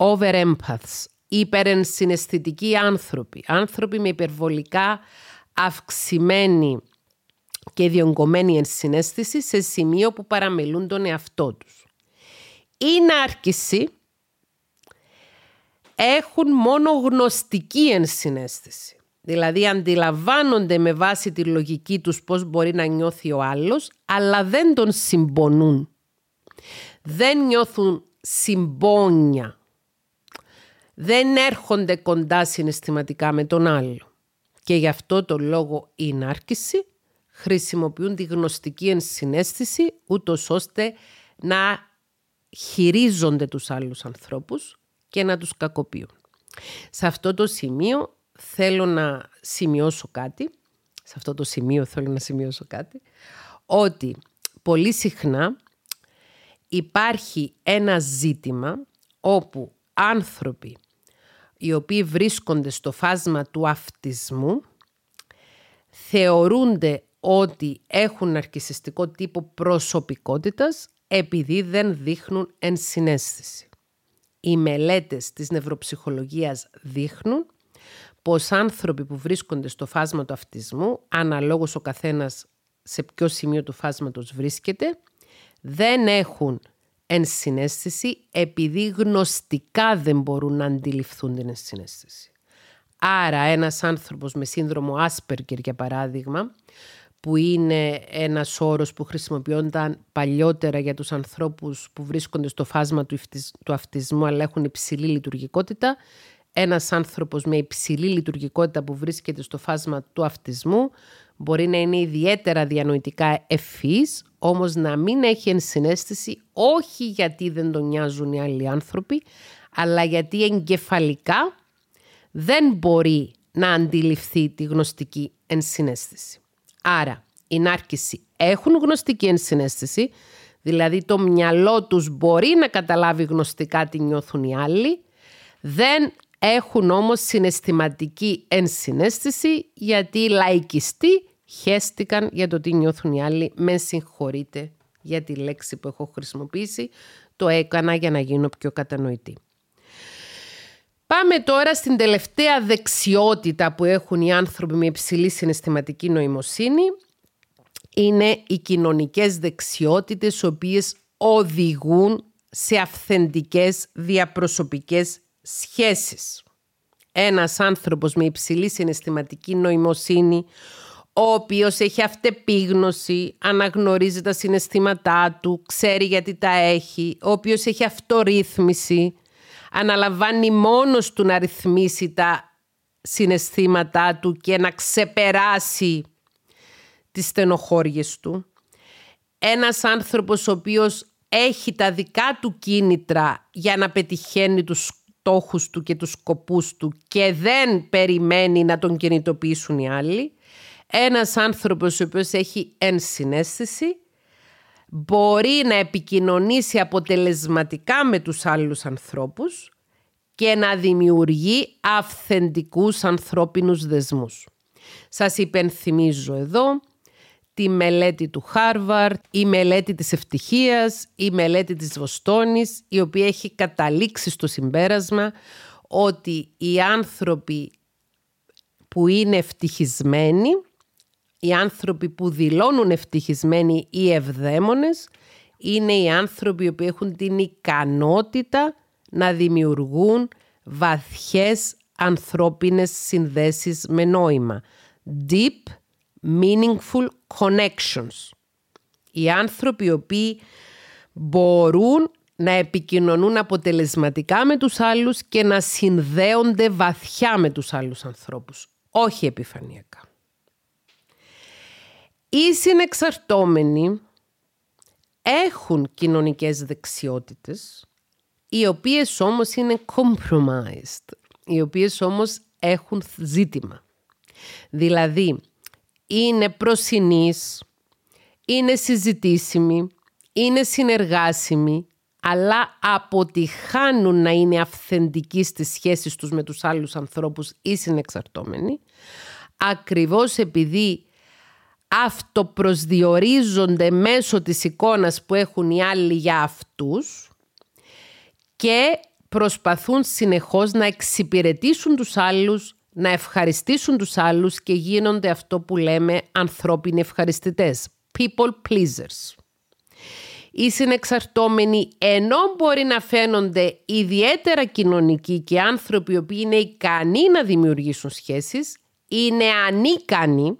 overempaths, overempaths, υπερενσυναισθητικοί άνθρωποι, άνθρωποι με υπερβολικά αυξημένη και διονγκωμένη ενσυναίσθηση σε σημείο που παραμελούν τον εαυτό τους. Η νάρκηση έχουν μόνο γνωστική ενσυναίσθηση. Δηλαδή αντιλαμβάνονται με βάση τη λογική τους πώς μπορεί να νιώθει ο άλλος, αλλά δεν τον συμπονούν. Δεν νιώθουν συμπόνια. Δεν έρχονται κοντά συναισθηματικά με τον άλλο. Και γι' αυτό το λόγο η νάρκηση χρησιμοποιούν τη γνωστική ενσυναίσθηση ούτως ώστε να χειρίζονται τους άλλους ανθρώπους και να τους κακοποιούν. Σε αυτό το σημείο θέλω να σημειώσω κάτι, σε αυτό το σημείο θέλω να σημειώσω κάτι, ότι πολύ συχνά υπάρχει ένα ζήτημα όπου άνθρωποι οι οποίοι βρίσκονται στο φάσμα του αυτισμού θεωρούνται ότι έχουν αρκισιστικό τύπο προσωπικότητας επειδή δεν δείχνουν ενσυναίσθηση. Οι μελέτες της νευροψυχολογίας δείχνουν πως άνθρωποι που βρίσκονται στο φάσμα του αυτισμού, αναλόγως ο καθένας σε ποιο σημείο του φάσματος βρίσκεται, δεν έχουν ενσυναίσθηση επειδή γνωστικά δεν μπορούν να αντιληφθούν την ενσυναίσθηση. Άρα ένας άνθρωπος με σύνδρομο Asperger για παράδειγμα, που είναι ένας όρος που χρησιμοποιούνταν παλιότερα για τους ανθρώπους που βρίσκονται στο φάσμα του αυτισμού αλλά έχουν υψηλή λειτουργικότητα, ένας άνθρωπος με υψηλή λειτουργικότητα που βρίσκεται στο φάσμα του αυτισμού μπορεί να είναι ιδιαίτερα διανοητικά ευφύς, όμως να μην έχει ενσυναίσθηση όχι γιατί δεν τον νοιάζουν οι άλλοι άνθρωποι, αλλά γιατί εγκεφαλικά δεν μπορεί να αντιληφθεί τη γνωστική ενσυναίσθηση. Άρα, οι νάρκισοι έχουν γνωστική ενσυναίσθηση, δηλαδή το μυαλό τους μπορεί να καταλάβει γνωστικά τι νιώθουν οι άλλοι, δεν έχουν όμως συναισθηματική ενσυναίσθηση γιατί οι λαϊκιστοί χέστηκαν για το τι νιώθουν οι άλλοι. Με συγχωρείτε για τη λέξη που έχω χρησιμοποιήσει. Το έκανα για να γίνω πιο κατανοητή. Πάμε τώρα στην τελευταία δεξιότητα που έχουν οι άνθρωποι με υψηλή συναισθηματική νοημοσύνη. Είναι οι κοινωνικές δεξιότητες, οι οποίες οδηγούν σε αυθεντικές διαπροσωπικές σχέσεις. Ένας άνθρωπος με υψηλή συναισθηματική νοημοσύνη, ο οποίος έχει αυτεπίγνωση, αναγνωρίζει τα συναισθήματά του, ξέρει γιατί τα έχει, ο οποίος έχει αυτορύθμιση, αναλαμβάνει μόνος του να ρυθμίσει τα συναισθήματά του και να ξεπεράσει τις στενοχώριες του. Ένας άνθρωπος ο οποίος έχει τα δικά του κίνητρα για να πετυχαίνει τους στόχους του και τους σκοπούς του και δεν περιμένει να τον κινητοποιήσουν οι άλλοι. Ένας άνθρωπος ο οποίος έχει ενσυναίσθηση μπορεί να επικοινωνήσει αποτελεσματικά με τους άλλους ανθρώπους και να δημιουργεί αυθεντικούς ανθρώπινους δεσμούς. Σας υπενθυμίζω εδώ τη μελέτη του Χάρβαρτ, η μελέτη της ευτυχίας, η μελέτη της Βοστόνης, η οποία έχει καταλήξει στο συμπέρασμα ότι οι άνθρωποι που είναι ευτυχισμένοι, οι άνθρωποι που δηλώνουν ευτυχισμένοι ή ευδαίμονες, είναι οι άνθρωποι που έχουν την ικανότητα να δημιουργούν βαθιές ανθρώπινες συνδέσεις με νόημα. Deep meaningful connections. Οι άνθρωποι οι οποίοι μπορούν να επικοινωνούν αποτελεσματικά με τους άλλους και να συνδέονται βαθιά με τους άλλους ανθρώπους, όχι επιφανειακά. Οι συνεξαρτώμενοι έχουν κοινωνικές δεξιότητες, οι οποίες όμως είναι compromised, οι οποίες όμως έχουν ζήτημα. Δηλαδή, είναι προσινής, είναι συζητήσιμη, είναι συνεργάσιμη, αλλά αποτυχάνουν να είναι αυθεντικοί στις σχέσεις τους με τους άλλους ανθρώπους ή συνεξαρτώμενοι, ακριβώς επειδή αυτοπροσδιορίζονται μέσω της εικόνας που έχουν οι άλλοι για αυτούς και προσπαθούν συνεχώς να εξυπηρετήσουν τους άλλους να ευχαριστήσουν τους άλλους και γίνονται αυτό που λέμε ανθρώπινοι ευχαριστητές. People pleasers. Οι συνεξαρτώμενοι ενώ μπορεί να φαίνονται ιδιαίτερα κοινωνικοί και άνθρωποι οι οποίοι είναι ικανοί να δημιουργήσουν σχέσεις, είναι ανίκανοι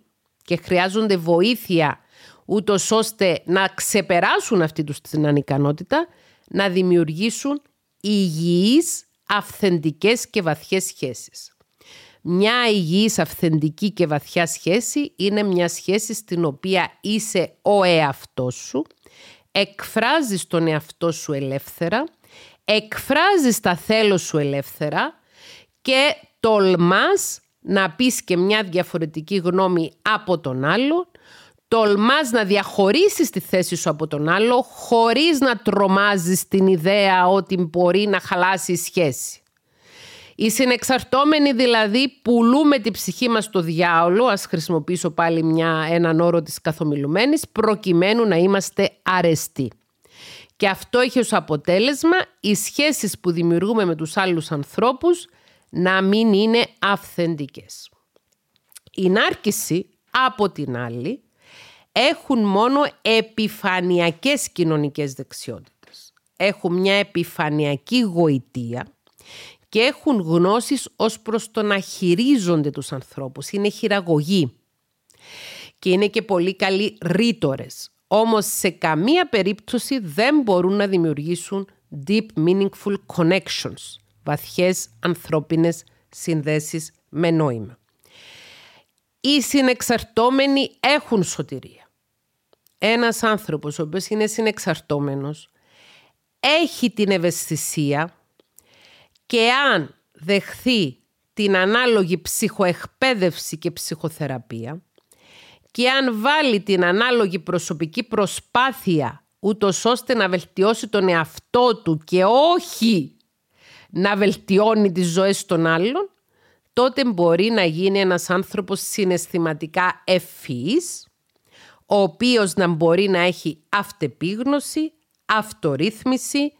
και χρειάζονται βοήθεια ούτως ώστε να ξεπεράσουν αυτή τους την ανικανότητα, να δημιουργήσουν υγιείς, αυθεντικές και βαθιές σχέσεις. Μια υγιής, αυθεντική και βαθιά σχέση είναι μια σχέση στην οποία είσαι ο εαυτός σου, εκφράζεις τον εαυτό σου ελεύθερα, εκφράζεις τα θέλω σου ελεύθερα και τολμάς να πεις και μια διαφορετική γνώμη από τον άλλο, τολμάς να διαχωρίσεις τη θέση σου από τον άλλο χωρίς να τρομάζεις την ιδέα ότι μπορεί να χαλάσει η σχέση. Οι συνεξαρτώμενοι δηλαδή πουλούμε τη ψυχή μας στο διάολο, ας χρησιμοποιήσω πάλι μια, έναν όρο της καθομιλουμένης, προκειμένου να είμαστε αρεστοί. Και αυτό έχει ως αποτέλεσμα οι σχέσεις που δημιουργούμε με τους άλλους ανθρώπους να μην είναι αυθεντικές. Η νάρκηση, από την άλλη, έχουν μόνο επιφανειακές κοινωνικές δεξιότητες. Έχουν μια επιφανειακή γοητεία και έχουν γνώσεις ως προς το να χειρίζονται τους ανθρώπους. Είναι χειραγωγοί και είναι και πολύ καλοί ρήτορες. Όμως σε καμία περίπτωση δεν μπορούν να δημιουργήσουν deep meaningful connections, βαθιές ανθρώπινες συνδέσεις με νόημα. Οι συνεξαρτώμενοι έχουν σωτηρία. Ένας άνθρωπος ο οποίος είναι συνεξαρτώμενος έχει την ευαισθησία και αν δεχθεί την ανάλογη ψυχοεκπαίδευση και ψυχοθεραπεία και αν βάλει την ανάλογη προσωπική προσπάθεια ούτως ώστε να βελτιώσει τον εαυτό του και όχι να βελτιώνει τις ζωές των άλλων, τότε μπορεί να γίνει ένας άνθρωπος συναισθηματικά ευφυής, ο οποίος να μπορεί να έχει αυτεπίγνωση, αυτορύθμιση,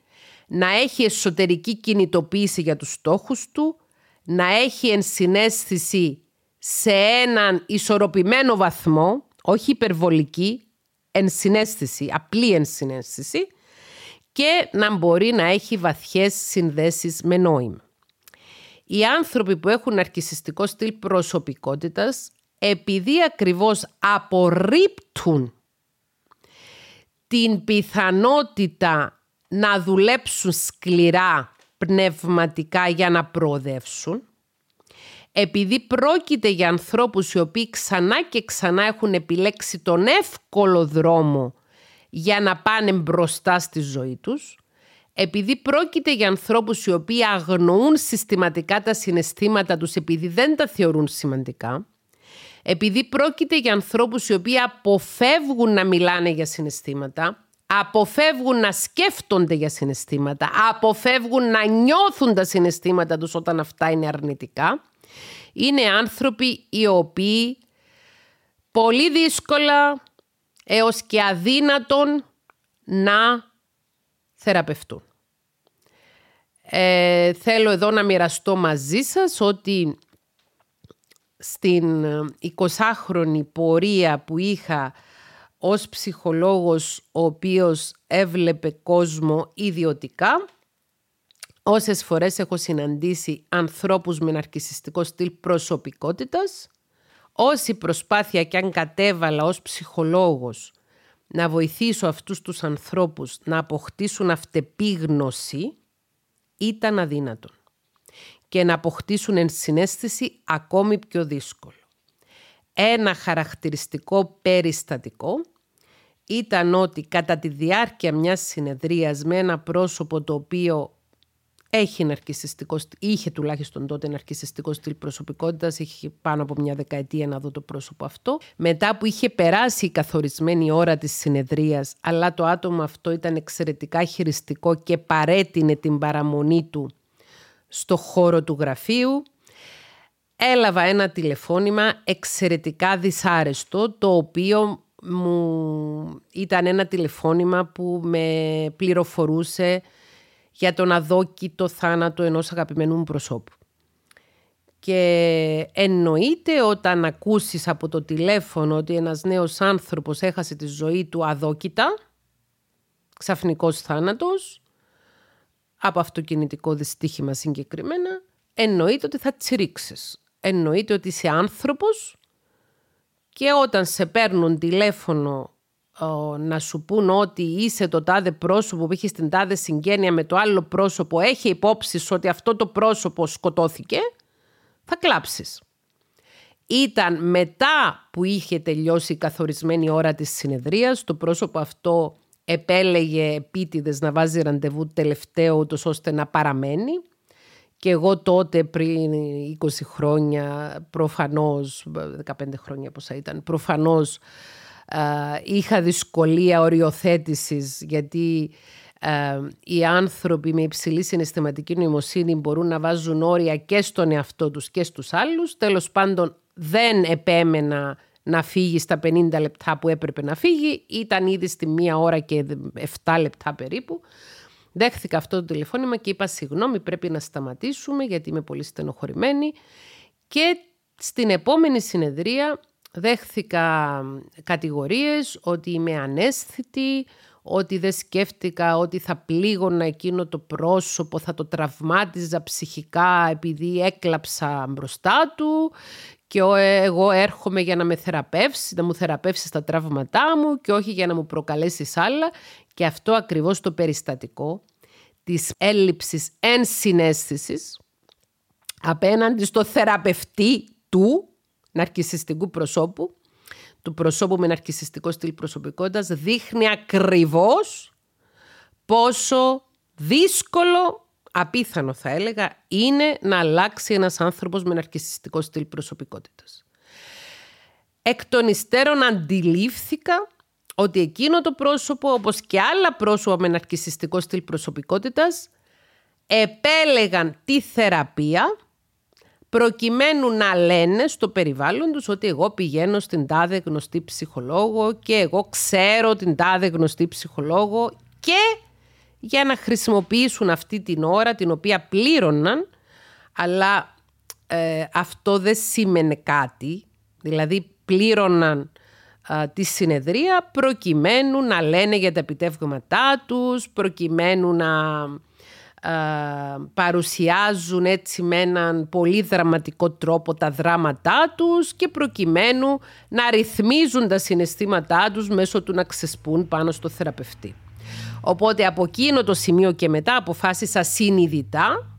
να έχει εσωτερική κινητοποίηση για τους στόχους του, να έχει ενσυναίσθηση σε έναν ισορροπημένο βαθμό, όχι υπερβολική, ενσυναίσθηση, απλή ενσυναίσθηση και να μπορεί να έχει βαθιές συνδέσεις με νόημα. Οι άνθρωποι που έχουν αρκισιστικό στυλ προσωπικότητας, επειδή ακριβώς απορρίπτουν την πιθανότητα να δουλέψουν σκληρά πνευματικά για να προοδεύσουν, επειδή πρόκειται για ανθρώπους οι οποίοι ξανά και ξανά έχουν επιλέξει τον εύκολο δρόμο για να πάνε μπροστά στη ζωή τους, επειδή πρόκειται για ανθρώπους οι οποίοι αγνοούν συστηματικά τα συναισθήματα τους επειδή δεν τα θεωρούν σημαντικά, επειδή πρόκειται για ανθρώπους οι οποίοι αποφεύγουν να μιλάνε για συναισθήματα, αποφεύγουν να σκέφτονται για συναισθήματα, αποφεύγουν να νιώθουν τα συναισθήματα τους όταν αυτά είναι αρνητικά, είναι άνθρωποι οι οποίοι πολύ δύσκολα έως και αδύνατον να θεραπευτούν. Ε, θέλω εδώ να μοιραστώ μαζί σας ότι στην 20χρονη πορεία που είχα ως ψυχολόγος ο οποίος έβλεπε κόσμο ιδιωτικά Όσες φορές έχω συναντήσει ανθρώπους με ναρκισιστικό στυλ προσωπικότητας, όση προσπάθεια και αν κατέβαλα ως ψυχολόγος να βοηθήσω αυτούς τους ανθρώπους να αποκτήσουν αυτεπίγνωση, ήταν αδύνατον. Και να αποκτήσουν ενσυναίσθηση ακόμη πιο δύσκολο. Ένα χαρακτηριστικό περιστατικό ήταν ότι κατά τη διάρκεια μιας συνεδρίας με ένα πρόσωπο το οποίο έχει ναρκισιστικό, είχε τουλάχιστον τότε ναρκισιστικό στυλ προσωπικότητας, είχε πάνω από μια δεκαετία να δω το πρόσωπο αυτό. Μετά που είχε περάσει η καθορισμένη ώρα της συνεδρίας, αλλά το άτομο αυτό ήταν εξαιρετικά χειριστικό και παρέτεινε την παραμονή του στο χώρο του γραφείου, έλαβα ένα τηλεφώνημα εξαιρετικά δυσάρεστο, το οποίο μου ήταν ένα τηλεφώνημα που με πληροφορούσε για τον αδόκητο θάνατο ενός αγαπημένου μου προσώπου. Και εννοείται όταν ακούσεις από το τηλέφωνο ότι ένας νέος άνθρωπος έχασε τη ζωή του αδόκητα, ξαφνικός θάνατος, από αυτοκινητικό δυστύχημα συγκεκριμένα, εννοείται ότι θα τσιρίξεις. Εννοείται ότι είσαι άνθρωπος και όταν σε παίρνουν τηλέφωνο να σου πούν ότι είσαι το τάδε πρόσωπο που έχεις την τάδε συγγένεια με το άλλο πρόσωπο, έχει υπόψη ότι αυτό το πρόσωπο σκοτώθηκε, θα κλάψεις. Ήταν μετά που είχε τελειώσει η καθορισμένη ώρα της συνεδρίας, το πρόσωπο αυτό επέλεγε επίτηδες να βάζει ραντεβού τελευταίο ούτως ώστε να παραμένει και εγώ τότε πριν 20 χρόνια προφανώς, 15 χρόνια πόσα ήταν, προφανώς είχα δυσκολία οριοθέτησης γιατί οι άνθρωποι με υψηλή συναισθηματική νοημοσύνη μπορούν να βάζουν όρια και στον εαυτό τους και στους άλλους. Τέλος πάντων δεν επέμενα να φύγει στα 50 λεπτά που έπρεπε να φύγει. Ήταν ήδη στη μία ώρα και 7 λεπτά περίπου. Δέχθηκα αυτό το τηλεφώνημα και είπα συγγνώμη πρέπει να σταματήσουμε γιατί είμαι πολύ στενοχωρημένη. Και στην επόμενη συνεδρία δέχθηκα κατηγορίες ότι είμαι ανέσθητη, ότι δεν σκέφτηκα ότι θα πλήγωνα εκείνο το πρόσωπο, θα το τραυμάτιζα ψυχικά επειδή έκλαψα μπροστά του και εγώ έρχομαι για να με θεραπεύσει, να μου θεραπεύσει τα τραύματά μου και όχι για να μου προκαλέσεις άλλα. Και αυτό ακριβώς το περιστατικό της έλλειψης ενσυναίσθησης απέναντι στο θεραπευτή του ναρκισιστικού προσώπου του προσώπου με ναρκισιστικό στυλ προσωπικότητας δείχνει ακριβώς πόσο δύσκολο, απίθανο θα έλεγα, είναι να αλλάξει ένας άνθρωπος με ναρκισιστικό στυλ προσωπικότητας. Εκ των υστέρων αντιλήφθηκα ότι εκείνο το πρόσωπο, όπως και άλλα πρόσωπα με ναρκισιστικό στυλ προσωπικότητας, επέλεγαν τη θεραπεία προκειμένου να λένε στο περιβάλλον τους ότι εγώ πηγαίνω στην τάδε γνωστή ψυχολόγο και εγώ ξέρω την τάδε γνωστή ψυχολόγο και για να χρησιμοποιήσουν αυτή την ώρα την οποία πλήρωναν αλλά ε, αυτό δεν σήμαινε κάτι. Δηλαδή πλήρωναν τη συνεδρία προκειμένου να λένε για τα επιτεύγματά τους προκειμένου να παρουσιάζουν έτσι με έναν πολύ δραματικό τρόπο τα δράματά τους και προκειμένου να ρυθμίζουν τα συναισθήματά τους μέσω του να ξεσπούν πάνω στο θεραπευτή. Οπότε από εκείνο το σημείο και μετά αποφάσισα συνειδητά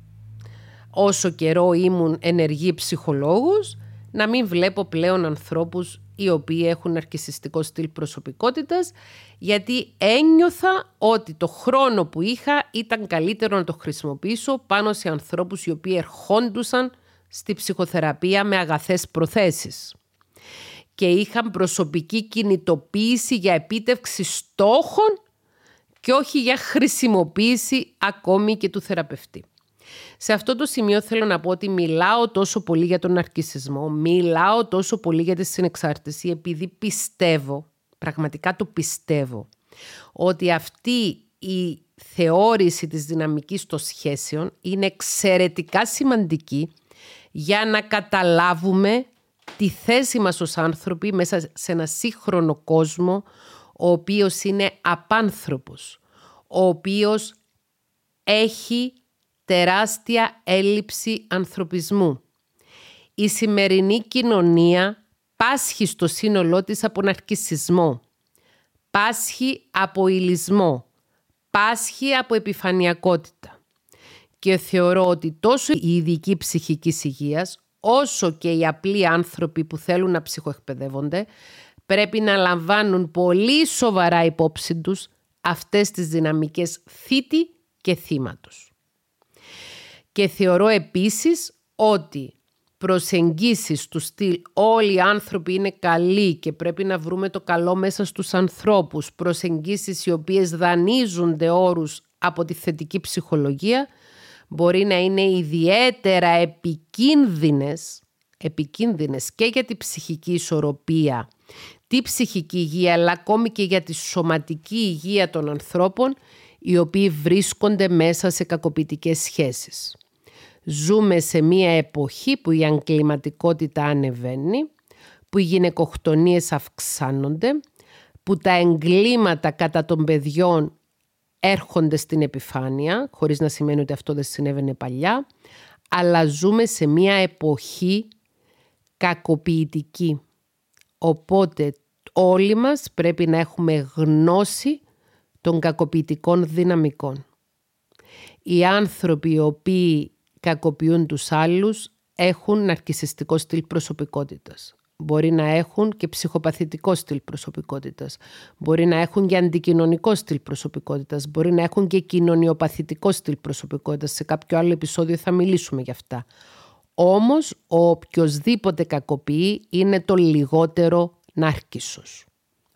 όσο καιρό ήμουν ενεργή ψυχολόγος να μην βλέπω πλέον ανθρώπους οι οποίοι έχουν αρκισιστικό στυλ προσωπικότητας γιατί ένιωθα ότι το χρόνο που είχα ήταν καλύτερο να το χρησιμοποιήσω πάνω σε ανθρώπους οι οποίοι ερχόντουσαν στη ψυχοθεραπεία με αγαθές προθέσεις και είχαν προσωπική κινητοποίηση για επίτευξη στόχων και όχι για χρησιμοποίηση ακόμη και του θεραπευτή. Σε αυτό το σημείο θέλω να πω ότι μιλάω τόσο πολύ για τον αρκισισμό, μιλάω τόσο πολύ για τη συνεξάρτηση επειδή πιστεύω, πραγματικά το πιστεύω, ότι αυτή η θεώρηση της δυναμικής των σχέσεων είναι εξαιρετικά σημαντική για να καταλάβουμε τη θέση μας ως άνθρωποι μέσα σε ένα σύγχρονο κόσμο ο οποίος είναι απάνθρωπος, ο οποίος έχει τεράστια έλλειψη ανθρωπισμού. Η σημερινή κοινωνία πάσχει στο σύνολό της από ναρκισισμό, πάσχει από ηλισμό, πάσχει από επιφανειακότητα. Και θεωρώ ότι τόσο η ειδική ψυχικής υγείας, όσο και οι απλοί άνθρωποι που θέλουν να ψυχοεκπαιδεύονται, πρέπει να λαμβάνουν πολύ σοβαρά υπόψη τους αυτές τις δυναμικές θήτη και θύματος. Και θεωρώ επίσης ότι προσεγγίσεις του στυλ όλοι οι άνθρωποι είναι καλοί και πρέπει να βρούμε το καλό μέσα στους ανθρώπους, προσεγγίσεις οι οποίες δανείζονται όρους από τη θετική ψυχολογία, μπορεί να είναι ιδιαίτερα επικίνδυνες, επικίνδυνες και για τη ψυχική ισορροπία, τη ψυχική υγεία, αλλά ακόμη και για τη σωματική υγεία των ανθρώπων, οι οποίοι βρίσκονται μέσα σε κακοποιητικές σχέσεις. Ζούμε σε μία εποχή που η αγκληματικότητα ανεβαίνει, που οι γυναικοκτονίες αυξάνονται, που τα εγκλήματα κατά των παιδιών έρχονται στην επιφάνεια, χωρίς να σημαίνει ότι αυτό δεν συνέβαινε παλιά, αλλά ζούμε σε μία εποχή κακοποιητική. Οπότε όλοι μας πρέπει να έχουμε γνώση των κακοποιητικών δυναμικών. Οι άνθρωποι οι οποίοι κακοποιούν τους άλλους έχουν ναρκισιστικό στυλ προσωπικότητας. Μπορεί να έχουν και ψυχοπαθητικό στυλ προσωπικότητας. Μπορεί να έχουν και αντικοινωνικό στυλ προσωπικότητας. Μπορεί να έχουν και κοινωνιοπαθητικό στυλ προσωπικότητας. Σε κάποιο άλλο επεισόδιο θα μιλήσουμε γι' αυτά. Όμως ο οποιοδήποτε κακοποιεί είναι το λιγότερο νάρκισσος.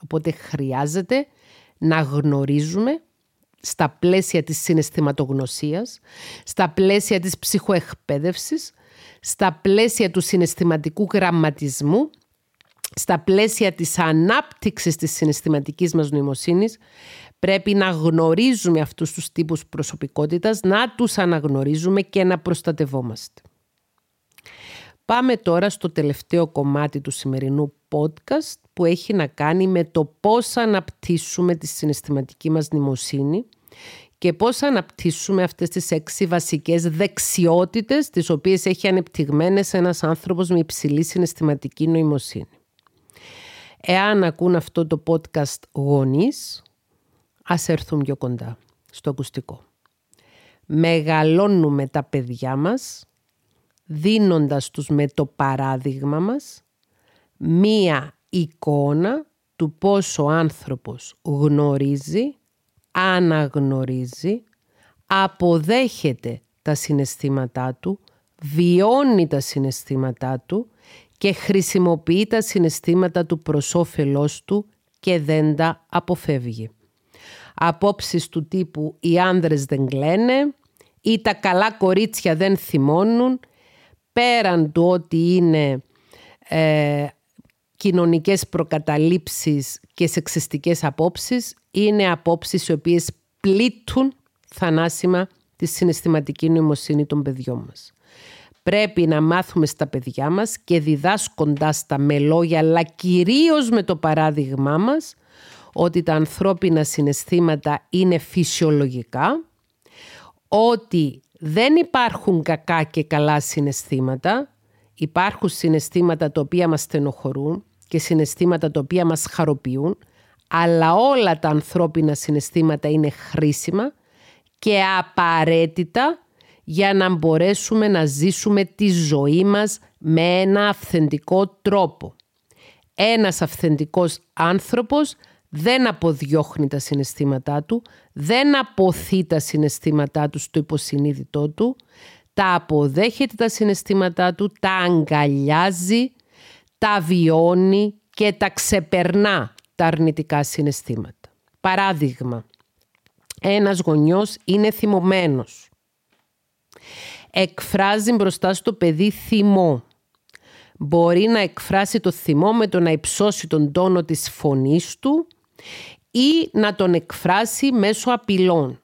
Οπότε χρειάζεται να γνωρίζουμε στα πλαίσια της συναισθηματογνωσίας, στα πλαίσια της ψυχοεκπαίδευσης, στα πλαίσια του συναισθηματικού γραμματισμού, στα πλαίσια της ανάπτυξης της συναισθηματικής μας νοημοσύνης πρέπει να γνωρίζουμε αυτούς τους τύπους προσωπικότητας, να τους αναγνωρίζουμε και να προστατευόμαστε. Πάμε τώρα στο τελευταίο κομμάτι του σημερινού podcast που έχει να κάνει με το πώς αναπτύσσουμε τη συναισθηματική μας νοημοσύνη και πώς αναπτύσσουμε αυτές τις έξι βασικές δεξιότητες τις οποίες έχει ανεπτυγμένες ένας άνθρωπος με υψηλή συναισθηματική νοημοσύνη. Εάν ακούν αυτό το podcast γονείς, ας έρθουν πιο κοντά στο ακουστικό. Μεγαλώνουμε τα παιδιά μας δίνοντας τους με το παράδειγμα μας μία εικόνα του πόσο ο άνθρωπος γνωρίζει, αναγνωρίζει, αποδέχεται τα συναισθήματά του, βιώνει τα συναισθήματά του και χρησιμοποιεί τα συναισθήματα του προς όφελός του και δεν τα αποφεύγει. Απόψεις του τύπου «οι άνδρες δεν κλαίνε» ή «τα καλά κορίτσια δεν θυμώνουν» πέραν του ότι είναι ε, κοινωνικές προκαταλήψεις και σεξιστικές απόψεις, είναι απόψεις οι οποίες πλήττουν θανάσιμα τη συναισθηματική νοημοσύνη των παιδιών μας. Πρέπει να μάθουμε στα παιδιά μας και διδάσκοντας τα με λόγια, αλλά κυρίως με το παράδειγμά μας, ότι τα ανθρώπινα συναισθήματα είναι φυσιολογικά, ότι δεν υπάρχουν κακά και καλά συναισθήματα, υπάρχουν συναισθήματα τα οποία μας στενοχωρούν και συναισθήματα τα οποία μας χαροποιούν, αλλά όλα τα ανθρώπινα συναισθήματα είναι χρήσιμα και απαραίτητα για να μπορέσουμε να ζήσουμε τη ζωή μας με ένα αυθεντικό τρόπο. Ένας αυθεντικός άνθρωπος δεν αποδιώχνει τα συναισθήματά του, δεν αποθεί τα συναισθήματά του στο υποσυνείδητό του, τα αποδέχεται τα συναισθήματά του, τα αγκαλιάζει, τα βιώνει και τα ξεπερνά τα αρνητικά συναισθήματα. Παράδειγμα, ένας γονιός είναι θυμωμένος. Εκφράζει μπροστά στο παιδί θυμό. Μπορεί να εκφράσει το θυμό με το να υψώσει τον τόνο της φωνής του ή να τον εκφράσει μέσω απειλών.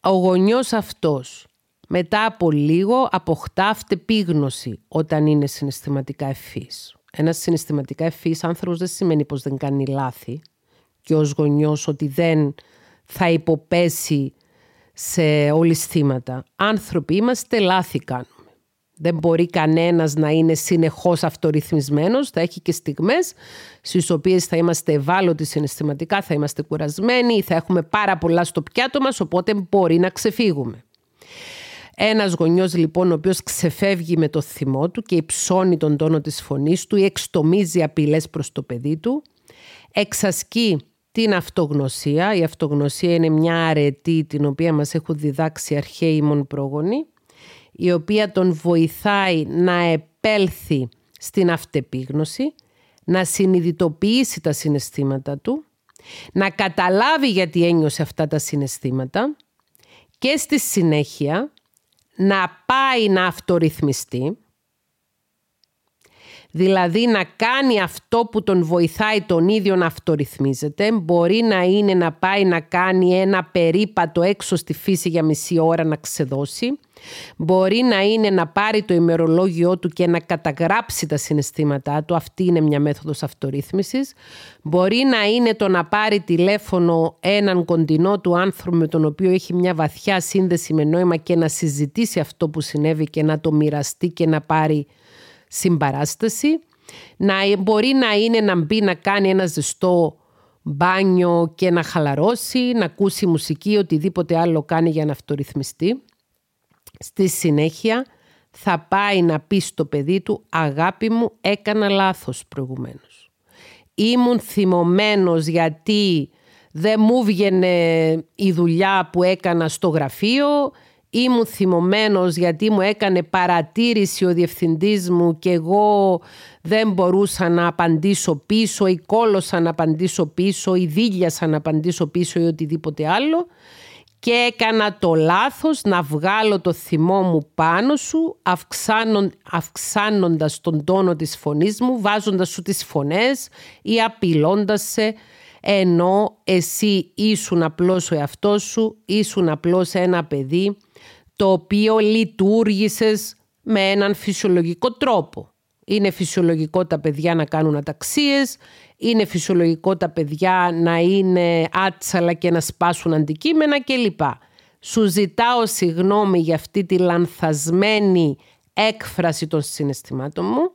Ο γονιός αυτός μετά από λίγο αποκτά αυτεπίγνωση όταν είναι συναισθηματικά ευφύς. Ένας συναισθηματικά ευφύς άνθρωπος δεν σημαίνει πως δεν κάνει λάθη και ως γονιός ότι δεν θα υποπέσει σε ολισθήματα. Άνθρωποι είμαστε, λάθη κάνουμε. Δεν μπορεί κανένας να είναι συνεχώς αυτορυθμισμένος. Θα έχει και στιγμές στις οποίες θα είμαστε ευάλωτοι συναισθηματικά, θα είμαστε κουρασμένοι, θα έχουμε πάρα πολλά στο πιάτο μας, οπότε μπορεί να ξεφύγουμε. Ένας γονιός λοιπόν ο οποίος ξεφεύγει με το θυμό του και υψώνει τον τόνο της φωνής του ή εξτομίζει απειλές προς το παιδί του, εξασκεί την αυτογνωσία. Η αυτογνωσία είναι μια αρετή την οποία μας έχουν διδάξει αρχαίοι μον πρόγονοι η οποία τον βοηθάει να επέλθει στην αυτεπίγνωση, να συνειδητοποιήσει τα συναισθήματα του, να καταλάβει γιατί ένιωσε αυτά τα συναισθήματα και στη συνέχεια να πάει να αυτορυθμιστεί, δηλαδή να κάνει αυτό που τον βοηθάει τον ίδιο να αυτορυθμίζεται. Μπορεί να είναι να πάει να κάνει ένα περίπατο έξω στη φύση για μισή ώρα να ξεδώσει. Μπορεί να είναι να πάρει το ημερολόγιο του και να καταγράψει τα συναισθήματά του. Αυτή είναι μια μέθοδος αυτορύθμισης. Μπορεί να είναι το να πάρει τηλέφωνο έναν κοντινό του άνθρωπο με τον οποίο έχει μια βαθιά σύνδεση με νόημα και να συζητήσει αυτό που συνέβη και να το μοιραστεί και να πάρει συμπαράσταση. Να, μπορεί να είναι να μπει να κάνει ένα ζεστό μπάνιο και να χαλαρώσει, να ακούσει μουσική, οτιδήποτε άλλο κάνει για να αυτορυθμιστεί. Στη συνέχεια θα πάει να πει στο παιδί του «Αγάπη μου, έκανα λάθος προηγουμένως. Ήμουν θυμωμένος γιατί δεν μου βγαινε η δουλειά που έκανα στο γραφείο, ήμουν θυμωμένος γιατί μου έκανε παρατήρηση ο διευθυντής μου και εγώ δεν μπορούσα να απαντήσω πίσω ή κόλωσα να απαντήσω πίσω ή δίλιασα να απαντήσω πίσω ή οτιδήποτε άλλο. Και έκανα το λάθος να βγάλω το θυμό μου πάνω σου αυξάνοντας τον τόνο της φωνής μου, βάζοντας σου τις φωνές ή απειλώντας σε ενώ εσύ ήσουν απλώς ο εαυτός σου, ήσουν απλώς ένα παιδί το οποίο λειτουργήσες με έναν φυσιολογικό τρόπο. Είναι φυσιολογικό τα παιδιά να κάνουν αταξίες, είναι φυσιολογικό τα παιδιά να είναι άτσαλα και να σπάσουν αντικείμενα κλπ. Σου ζητάω συγγνώμη για αυτή τη λανθασμένη έκφραση των συναισθημάτων μου.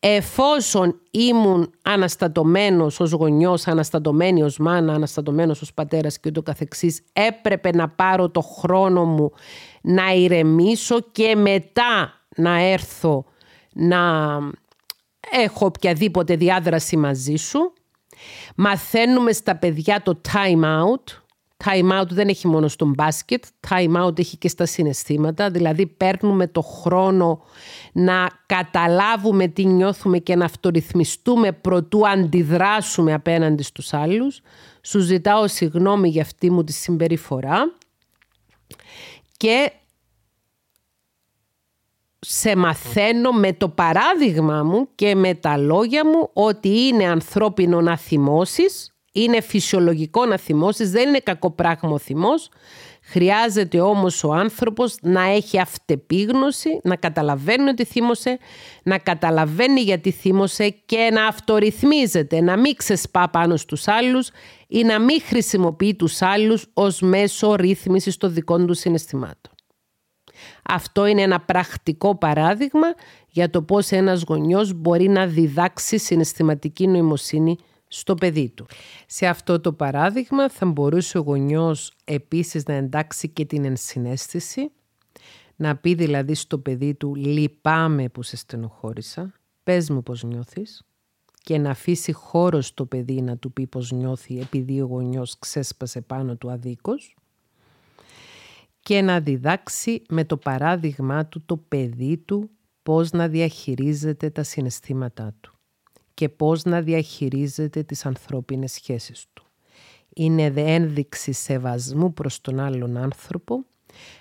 Εφόσον ήμουν αναστατωμένος ως γονιός, αναστατωμένη ως μάνα, αναστατωμένος ως πατέρας και ούτω καθεξής, έπρεπε να πάρω το χρόνο μου να ηρεμήσω και μετά να έρθω να έχω οποιαδήποτε διάδραση μαζί σου. Μαθαίνουμε στα παιδιά το time out. Time out δεν έχει μόνο στον μπάσκετ, time out έχει και στα συναισθήματα, δηλαδή παίρνουμε το χρόνο να καταλάβουμε τι νιώθουμε και να αυτορυθμιστούμε προτού αντιδράσουμε απέναντι στους άλλους. Σου ζητάω συγγνώμη για αυτή μου τη συμπεριφορά και σε μαθαίνω με το παράδειγμα μου και με τα λόγια μου ότι είναι ανθρώπινο να θυμώσεις, είναι φυσιολογικό να θυμώσεις, δεν είναι κακό πράγμα ο θυμός. Χρειάζεται όμως ο άνθρωπος να έχει αυτεπίγνωση, να καταλαβαίνει ότι θύμωσε, να καταλαβαίνει γιατί θύμωσε και να αυτορυθμίζεται, να μην ξεσπά πάνω στους άλλους ή να μην χρησιμοποιεί τους άλλους ως μέσο ρύθμισης των δικών του συναισθημάτων. Αυτό είναι ένα πρακτικό παράδειγμα για το πώς ένας γονιός μπορεί να διδάξει συναισθηματική νοημοσύνη στο παιδί του. Σε αυτό το παράδειγμα θα μπορούσε ο γονιός επίσης να εντάξει και την ενσυναίσθηση, να πει δηλαδή στο παιδί του «λυπάμαι που σε στενοχώρησα, πες μου πώς νιώθεις» και να αφήσει χώρο στο παιδί να του πει πώς νιώθει επειδή ο γονιός ξέσπασε πάνω του αδίκως και να διδάξει με το παράδειγμά του το παιδί του πώς να διαχειρίζεται τα συναισθήματά του και πώς να διαχειρίζεται τις ανθρώπινες σχέσεις του. Είναι ένδειξη σεβασμού προς τον άλλον άνθρωπο,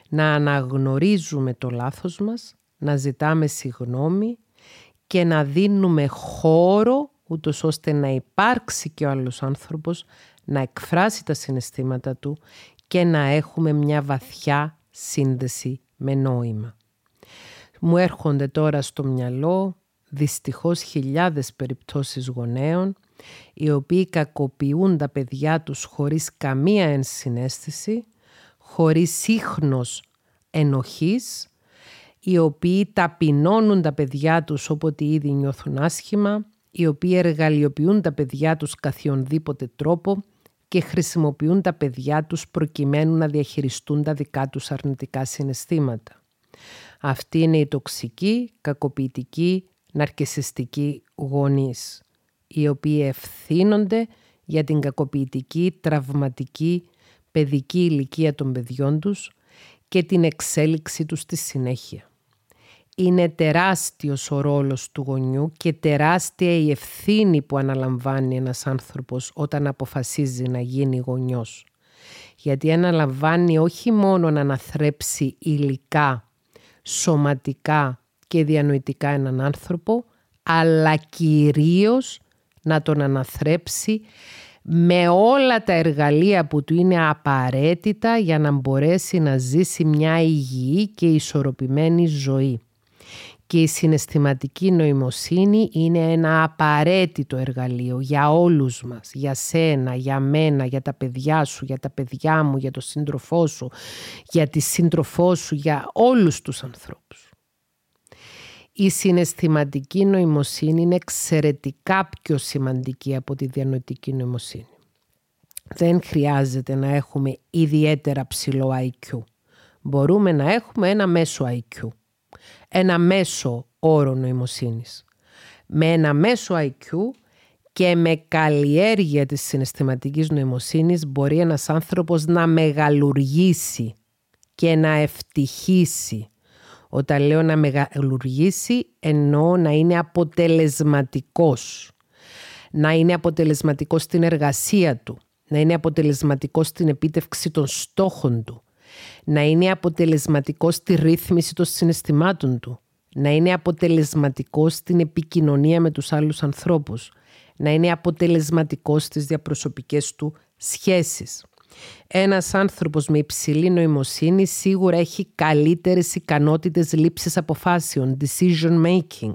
να αναγνωρίζουμε το λάθος μας, να ζητάμε συγνώμη και να δίνουμε χώρο ούτως ώστε να υπάρξει και ο άλλος άνθρωπος να εκφράσει τα συναισθήματα του και να έχουμε μια βαθιά σύνδεση με νόημα. Μου έρχονται τώρα στο μυαλό δυστυχώς χιλιάδες περιπτώσεις γονέων οι οποίοι κακοποιούν τα παιδιά τους χωρίς καμία ενσυναίσθηση, χωρίς ίχνος ενοχής, οι οποίοι ταπεινώνουν τα παιδιά τους όποτε ήδη νιώθουν άσχημα, οι οποίοι εργαλειοποιούν τα παιδιά τους καθιονδήποτε τρόπο και χρησιμοποιούν τα παιδιά τους προκειμένου να διαχειριστούν τα δικά τους αρνητικά συναισθήματα. Αυτή είναι η τοξική, κακοποιητική, ναρκισιστική γονείς, οι οποίοι ευθύνονται για την κακοποιητική, τραυματική, παιδική ηλικία των παιδιών τους και την εξέλιξη τους στη συνέχεια είναι τεράστιος ο ρόλος του γονιού και τεράστια η ευθύνη που αναλαμβάνει ένας άνθρωπος όταν αποφασίζει να γίνει γονιός. Γιατί αναλαμβάνει όχι μόνο να αναθρέψει υλικά, σωματικά και διανοητικά έναν άνθρωπο, αλλά κυρίως να τον αναθρέψει με όλα τα εργαλεία που του είναι απαραίτητα για να μπορέσει να ζήσει μια υγιή και ισορροπημένη ζωή και η συναισθηματική νοημοσύνη είναι ένα απαραίτητο εργαλείο για όλους μας, για σένα, για μένα, για τα παιδιά σου, για τα παιδιά μου, για τον σύντροφό σου, για τη σύντροφό σου, για όλους τους ανθρώπους. Η συναισθηματική νοημοσύνη είναι εξαιρετικά πιο σημαντική από τη διανοητική νοημοσύνη. Δεν χρειάζεται να έχουμε ιδιαίτερα ψηλό IQ. Μπορούμε να έχουμε ένα μέσο IQ ένα μέσο όρο νοημοσύνης. Με ένα μέσο IQ και με καλλιέργεια της συναισθηματικής νοημοσύνης μπορεί ένας άνθρωπος να μεγαλουργήσει και να ευτυχήσει. Όταν λέω να μεγαλουργήσει εννοώ να είναι αποτελεσματικός. Να είναι αποτελεσματικός στην εργασία του. να είναι αποτελεσματικός στην επίτευξη των στόχων του, να είναι αποτελεσματικός στη ρύθμιση των συναισθημάτων του, να είναι αποτελεσματικός στην επικοινωνία με τους άλλους ανθρώπους, να είναι αποτελεσματικός στις διαπροσωπικές του σχέσεις. Ένας άνθρωπος με υψηλή νοημοσύνη σίγουρα έχει καλύτερες ικανότητες λήψης αποφάσεων, decision making.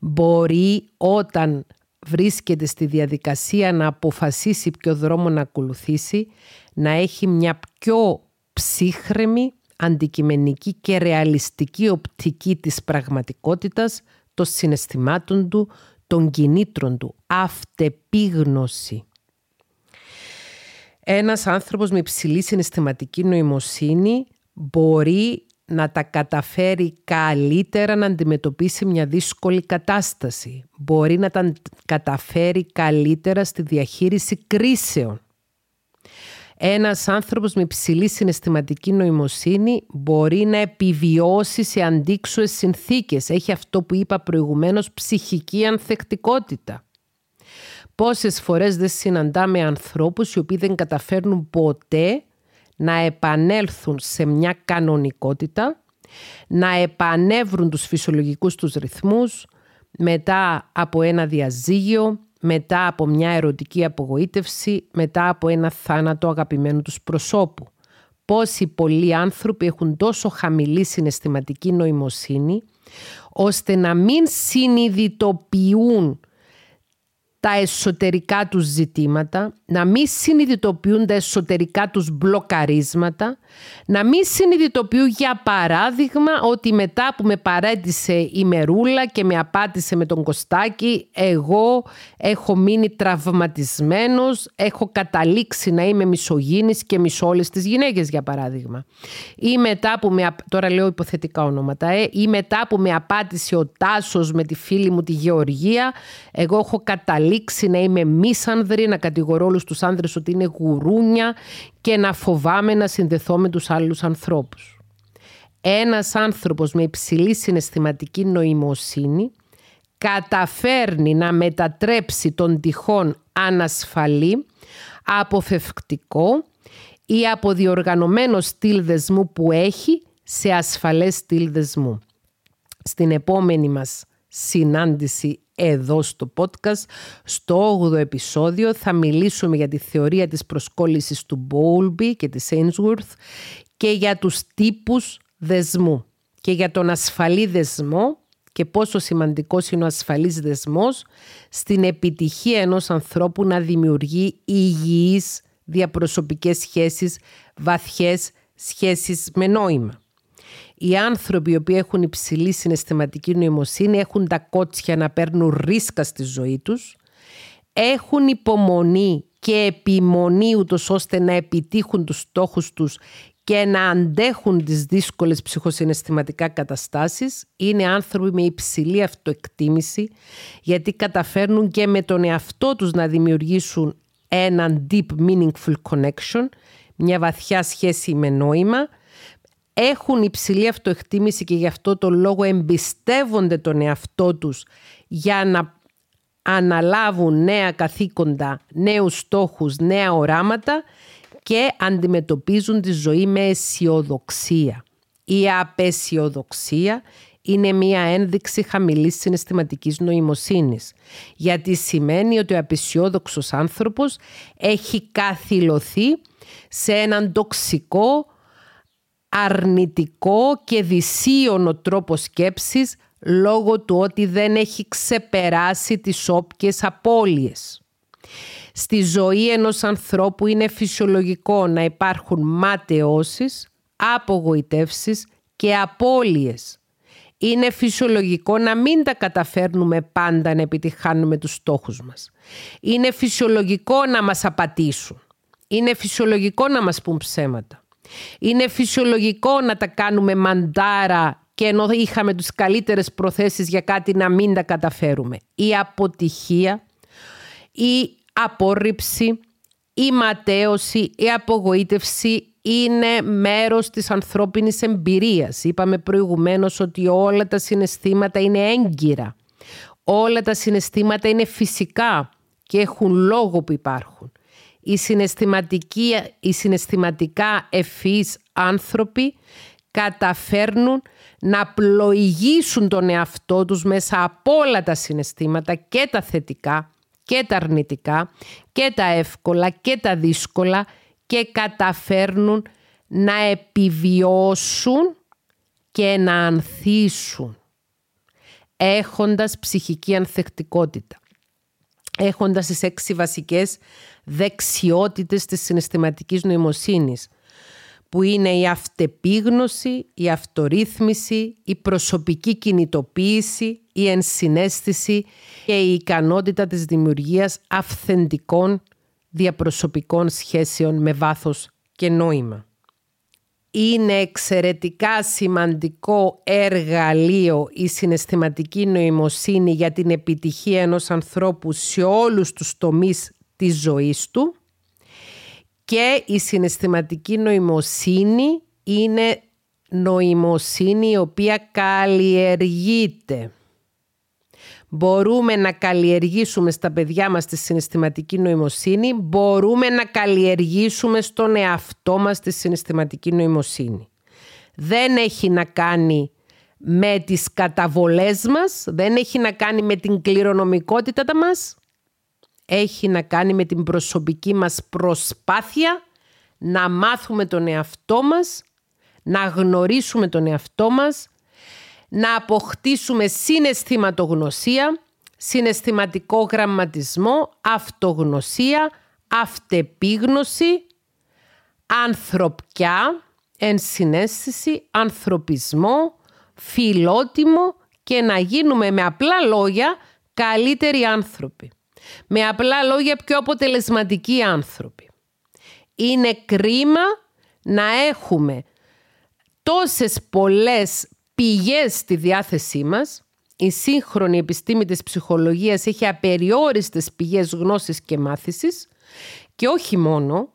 Μπορεί όταν βρίσκεται στη διαδικασία να αποφασίσει ποιο δρόμο να ακολουθήσει, να έχει μια πιο ψύχρεμη, αντικειμενική και ρεαλιστική οπτική της πραγματικότητας, των συναισθημάτων του, των κινήτρων του, αυτεπίγνωση. Ένας άνθρωπος με υψηλή συναισθηματική νοημοσύνη μπορεί να τα καταφέρει καλύτερα να αντιμετωπίσει μια δύσκολη κατάσταση. Μπορεί να τα καταφέρει καλύτερα στη διαχείριση κρίσεων. Ένας άνθρωπος με υψηλή συναισθηματική νοημοσύνη μπορεί να επιβιώσει σε αντίξωες συνθήκες. Έχει αυτό που είπα προηγουμένως ψυχική ανθεκτικότητα. Πόσες φορές δεν συναντάμε ανθρώπους οι οποίοι δεν καταφέρνουν ποτέ να επανέλθουν σε μια κανονικότητα, να επανέβρουν τους φυσιολογικούς τους ρυθμούς μετά από ένα διαζύγιο, μετά από μια ερωτική απογοήτευση, μετά από ένα θάνατο αγαπημένου τους προσώπου. Πόσοι πολλοί άνθρωποι έχουν τόσο χαμηλή συναισθηματική νοημοσύνη, ώστε να μην συνειδητοποιούν τα εσωτερικά τους ζητήματα, να μην συνειδητοποιούν τα εσωτερικά τους μπλοκαρίσματα, να μην συνειδητοποιούν για παράδειγμα ότι μετά που με παρέτησε η Μερούλα και με απάτησε με τον Κωστάκη, εγώ έχω μείνει τραυματισμένος, έχω καταλήξει να είμαι μισογίνης και μισό όλες τις γυναίκες για παράδειγμα. Ή μετά που με, τώρα λέω υποθετικά ονόματα, ε, ή μετά που με απάτησε ο Τάσος με τη φίλη μου τη Γεωργία, εγώ έχω καταλήξει καταλήξει να είμαι μίσανδρη, να κατηγορώ όλους τους άνδρες ότι είναι γουρούνια και να φοβάμαι να συνδεθώ με τους άλλους ανθρώπους. Ένας άνθρωπος με υψηλή συναισθηματική νοημοσύνη καταφέρνει να μετατρέψει τον τυχόν ανασφαλή, αποφευκτικό ή αποδιοργανωμένο στυλ δεσμού που έχει σε ασφαλές στυλ δεσμού. Στην επόμενη μας συνάντηση εδώ στο podcast. Στο 8ο επεισόδιο θα μιλήσουμε για τη θεωρία της προσκόλλησης του Bowlby και της Ainsworth και για τους τύπους δεσμού και για τον ασφαλή δεσμό και πόσο σημαντικός είναι ο ασφαλής δεσμός στην επιτυχία ενός ανθρώπου να δημιουργεί υγιείς διαπροσωπικές σχέσεις, βαθιές σχέσεις με νόημα οι άνθρωποι οι οποίοι έχουν υψηλή συναισθηματική νοημοσύνη έχουν τα κότσια να παίρνουν ρίσκα στη ζωή τους, έχουν υπομονή και επιμονή ούτως ώστε να επιτύχουν τους στόχους τους και να αντέχουν τις δύσκολες ψυχοσυναισθηματικά καταστάσεις είναι άνθρωποι με υψηλή αυτοεκτίμηση γιατί καταφέρνουν και με τον εαυτό τους να δημιουργήσουν έναν deep meaningful connection, μια βαθιά σχέση με νόημα έχουν υψηλή αυτοεκτίμηση και γι' αυτό το λόγο εμπιστεύονται τον εαυτό τους για να αναλάβουν νέα καθήκοντα, νέους στόχους, νέα οράματα και αντιμετωπίζουν τη ζωή με αισιοδοξία. Η απεσιοδοξία είναι μία ένδειξη χαμηλής συναισθηματικής νοημοσύνης, γιατί σημαίνει ότι ο απεσιόδοξος άνθρωπος έχει καθυλωθεί σε έναν τοξικό αρνητικό και δυσίωνο τρόπο σκέψης λόγω του ότι δεν έχει ξεπεράσει τις όποιες απώλειες. Στη ζωή ενός ανθρώπου είναι φυσιολογικό να υπάρχουν ματαιώσεις, απογοητεύσεις και απώλειες. Είναι φυσιολογικό να μην τα καταφέρνουμε πάντα να επιτυχάνουμε τους στόχους μας. Είναι φυσιολογικό να μας απατήσουν. Είναι φυσιολογικό να μας πούν ψέματα. Είναι φυσιολογικό να τα κάνουμε μαντάρα και ενώ είχαμε τις καλύτερες προθέσεις για κάτι να μην τα καταφέρουμε. Η αποτυχία, η απόρριψη, η ματέωση, η απογοήτευση είναι μέρος της ανθρώπινης εμπειρίας. Είπαμε προηγουμένως ότι όλα τα συναισθήματα είναι έγκυρα. Όλα τα συναισθήματα είναι φυσικά και έχουν λόγο που υπάρχουν. Οι, συναισθηματικοί, οι συναισθηματικά ευφυείς άνθρωποι καταφέρνουν να πλοηγήσουν τον εαυτό τους μέσα από όλα τα συναισθήματα και τα θετικά και τα αρνητικά και τα εύκολα και τα δύσκολα και καταφέρνουν να επιβιώσουν και να ανθίσουν έχοντας ψυχική ανθεκτικότητα έχοντας τις έξι βασικές δεξιότητες της συναισθηματικής νοημοσύνης που είναι η αυτεπίγνωση, η αυτορύθμιση, η προσωπική κινητοποίηση, η ενσυναίσθηση και η ικανότητα της δημιουργίας αυθεντικών διαπροσωπικών σχέσεων με βάθος και νόημα. Είναι εξαιρετικά σημαντικό εργαλείο η συναισθηματική νοημοσύνη για την επιτυχία ενός ανθρώπου σε όλους τους τομείς της ζωής του και η συναισθηματική νοημοσύνη είναι νοημοσύνη η οποία καλλιεργείται. Μπορούμε να καλλιεργήσουμε στα παιδιά μας τη συναισθηματική νοημοσύνη, μπορούμε να καλλιεργήσουμε στον εαυτό μας τη συναισθηματική νοημοσύνη. Δεν έχει να κάνει με τις καταβολές μας, δεν έχει να κάνει με την κληρονομικότητα μας, έχει να κάνει με την προσωπική μας προσπάθεια να μάθουμε τον εαυτό μας, να γνωρίσουμε τον εαυτό μας, να αποκτήσουμε συναισθηματογνωσία, συναισθηματικό γραμματισμό, αυτογνωσία, αυτεπίγνωση, ανθρωπιά, ενσυναίσθηση, ανθρωπισμό, φιλότιμο και να γίνουμε με απλά λόγια καλύτεροι άνθρωποι. Με απλά λόγια πιο αποτελεσματικοί άνθρωποι. Είναι κρίμα να έχουμε τόσες πολλές πηγές στη διάθεσή μας. Η σύγχρονη επιστήμη της ψυχολογίας έχει απεριόριστες πηγές γνώσης και μάθησης και όχι μόνο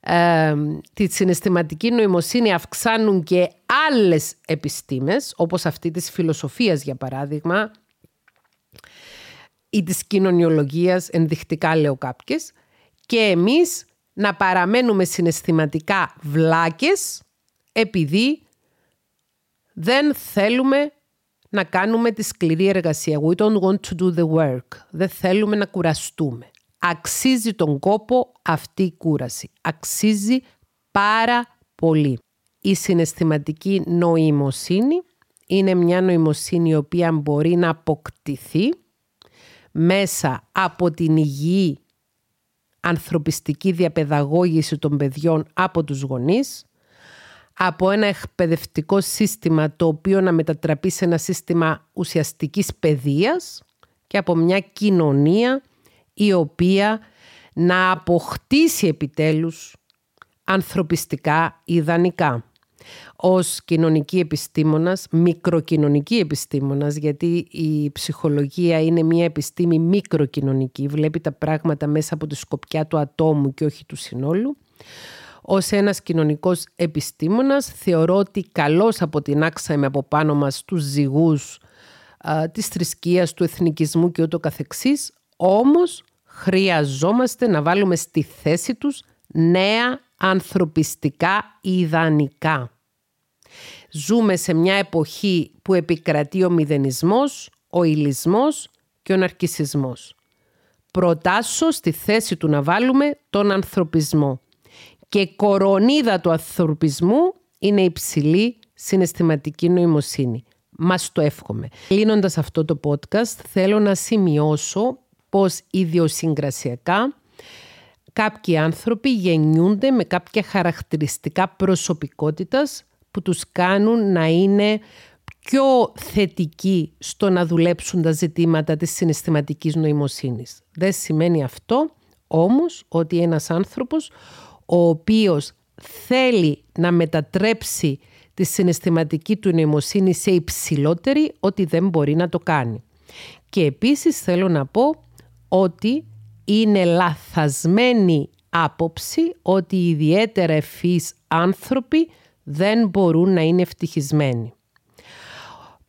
ε, τη συναισθηματική νοημοσύνη αυξάνουν και άλλες επιστήμες όπως αυτή της φιλοσοφίας για παράδειγμα ή της κοινωνιολογίας, ενδεικτικά λέω κάποιες, και εμείς να παραμένουμε συναισθηματικά βλάκες επειδή δεν θέλουμε να κάνουμε τη σκληρή εργασία. We don't want to do the work. Δεν θέλουμε να κουραστούμε. Αξίζει τον κόπο αυτή η κούραση. Αξίζει πάρα πολύ. Η συναισθηματική νοημοσύνη είναι μια νοημοσύνη η οποία μπορεί να αποκτηθεί μέσα από την υγιή ανθρωπιστική διαπαιδαγώγηση των παιδιών από τους γονείς, από ένα εκπαιδευτικό σύστημα το οποίο να μετατραπεί σε ένα σύστημα ουσιαστικής παιδείας και από μια κοινωνία η οποία να αποκτήσει επιτέλους ανθρωπιστικά ιδανικά ως κοινωνική επιστήμονας, μικροκοινωνική επιστήμονας, γιατί η ψυχολογία είναι μια επιστήμη μικροκοινωνική, βλέπει τα πράγματα μέσα από τη σκοπιά του ατόμου και όχι του συνόλου. Ως ένας κοινωνικός επιστήμονας θεωρώ ότι καλώς αποτινάξαμε από πάνω μας τους ζυγούς α, της θρησκείας, του εθνικισμού και ούτω καθεξής, όμως χρειαζόμαστε να βάλουμε στη θέση τους νέα ανθρωπιστικά ιδανικά. Ζούμε σε μια εποχή που επικρατεί ο μηδενισμός, ο ηλισμός και ο ναρκισισμός. Προτάσω στη θέση του να βάλουμε τον ανθρωπισμό. Και κορονίδα του ανθρωπισμού είναι υψηλή συναισθηματική νοημοσύνη. Μας το εύχομαι. Κλείνοντας αυτό το podcast θέλω να σημειώσω πως ιδιοσυγκρασιακά κάποιοι άνθρωποι γεννιούνται με κάποια χαρακτηριστικά προσωπικότητας που τους κάνουν να είναι πιο θετικοί στο να δουλέψουν τα ζητήματα της συναισθηματικής νοημοσύνης. Δεν σημαίνει αυτό όμως ότι ένας άνθρωπος ο οποίος θέλει να μετατρέψει τη συναισθηματική του νοημοσύνη σε υψηλότερη ότι δεν μπορεί να το κάνει. Και επίσης θέλω να πω ότι είναι λαθασμένη άποψη ότι οι ιδιαίτερα ευφύς άνθρωποι δεν μπορούν να είναι ευτυχισμένοι.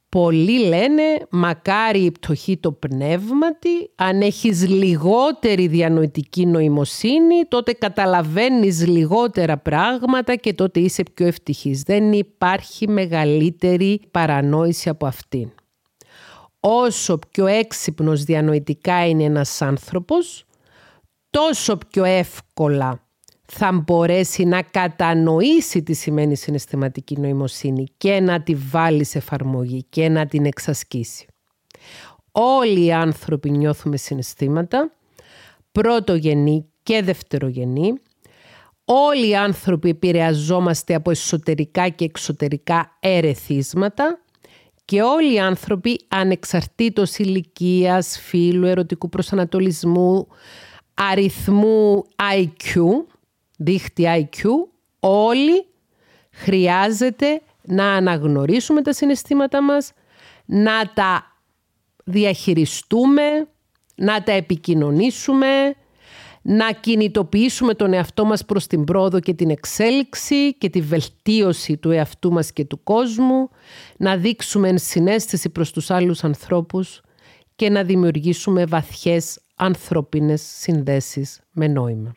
Πολλοί λένε μακάρι η πτωχή το πνεύματι, αν έχεις λιγότερη διανοητική νοημοσύνη τότε καταλαβαίνεις λιγότερα πράγματα και τότε είσαι πιο ευτυχής. Δεν υπάρχει μεγαλύτερη παρανόηση από αυτήν. Όσο πιο έξυπνος διανοητικά είναι ένας άνθρωπος, τόσο πιο εύκολα θα μπορέσει να κατανοήσει τι σημαίνει συναισθηματική νοημοσύνη και να τη βάλει σε εφαρμογή και να την εξασκήσει. Όλοι οι άνθρωποι νιώθουμε συναισθήματα, πρωτογενή και δευτερογενή. Όλοι οι άνθρωποι επηρεαζόμαστε από εσωτερικά και εξωτερικά ερεθίσματα και όλοι οι άνθρωποι ανεξαρτήτως ηλικίας, φύλου, ερωτικού προσανατολισμού, αριθμού IQ, δίχτυ IQ, όλοι χρειάζεται να αναγνωρίσουμε τα συναισθήματά μας, να τα διαχειριστούμε, να τα επικοινωνήσουμε, να κινητοποιήσουμε τον εαυτό μας προς την πρόοδο και την εξέλιξη και τη βελτίωση του εαυτού μας και του κόσμου, να δείξουμε ενσυναίσθηση προς τους άλλους ανθρώπους και να δημιουργήσουμε βαθιές ανθρώπινες συνδέσεις με νόημα.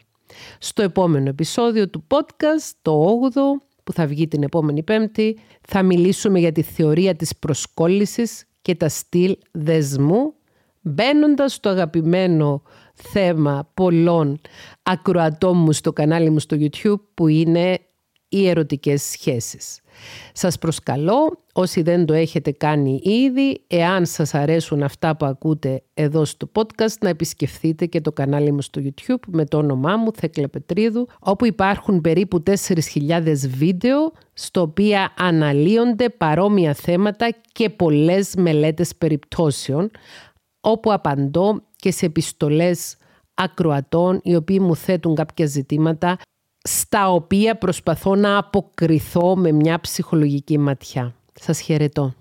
Στο επόμενο επεισόδιο του podcast, το 8ο, που θα βγει την επόμενη Πέμπτη, θα μιλήσουμε για τη θεωρία της προσκόλλησης και τα στυλ δεσμού, μπαίνοντας στο αγαπημένο θέμα πολλών ακροατών μου στο κανάλι μου στο YouTube, που είναι οι ερωτικές σχέσεις. Σας προσκαλώ, όσοι δεν το έχετε κάνει ήδη, εάν σας αρέσουν αυτά που ακούτε εδώ στο podcast, να επισκεφθείτε και το κανάλι μου στο YouTube με το όνομά μου, Θέκλα Πετρίδου, όπου υπάρχουν περίπου 4.000 βίντεο, στο οποία αναλύονται παρόμοια θέματα και πολλές μελέτες περιπτώσεων, όπου απαντώ και σε επιστολές ακροατών οι οποίοι μου θέτουν κάποια ζητήματα στα οποία προσπαθώ να αποκριθώ με μια ψυχολογική ματιά. Σας χαιρετώ.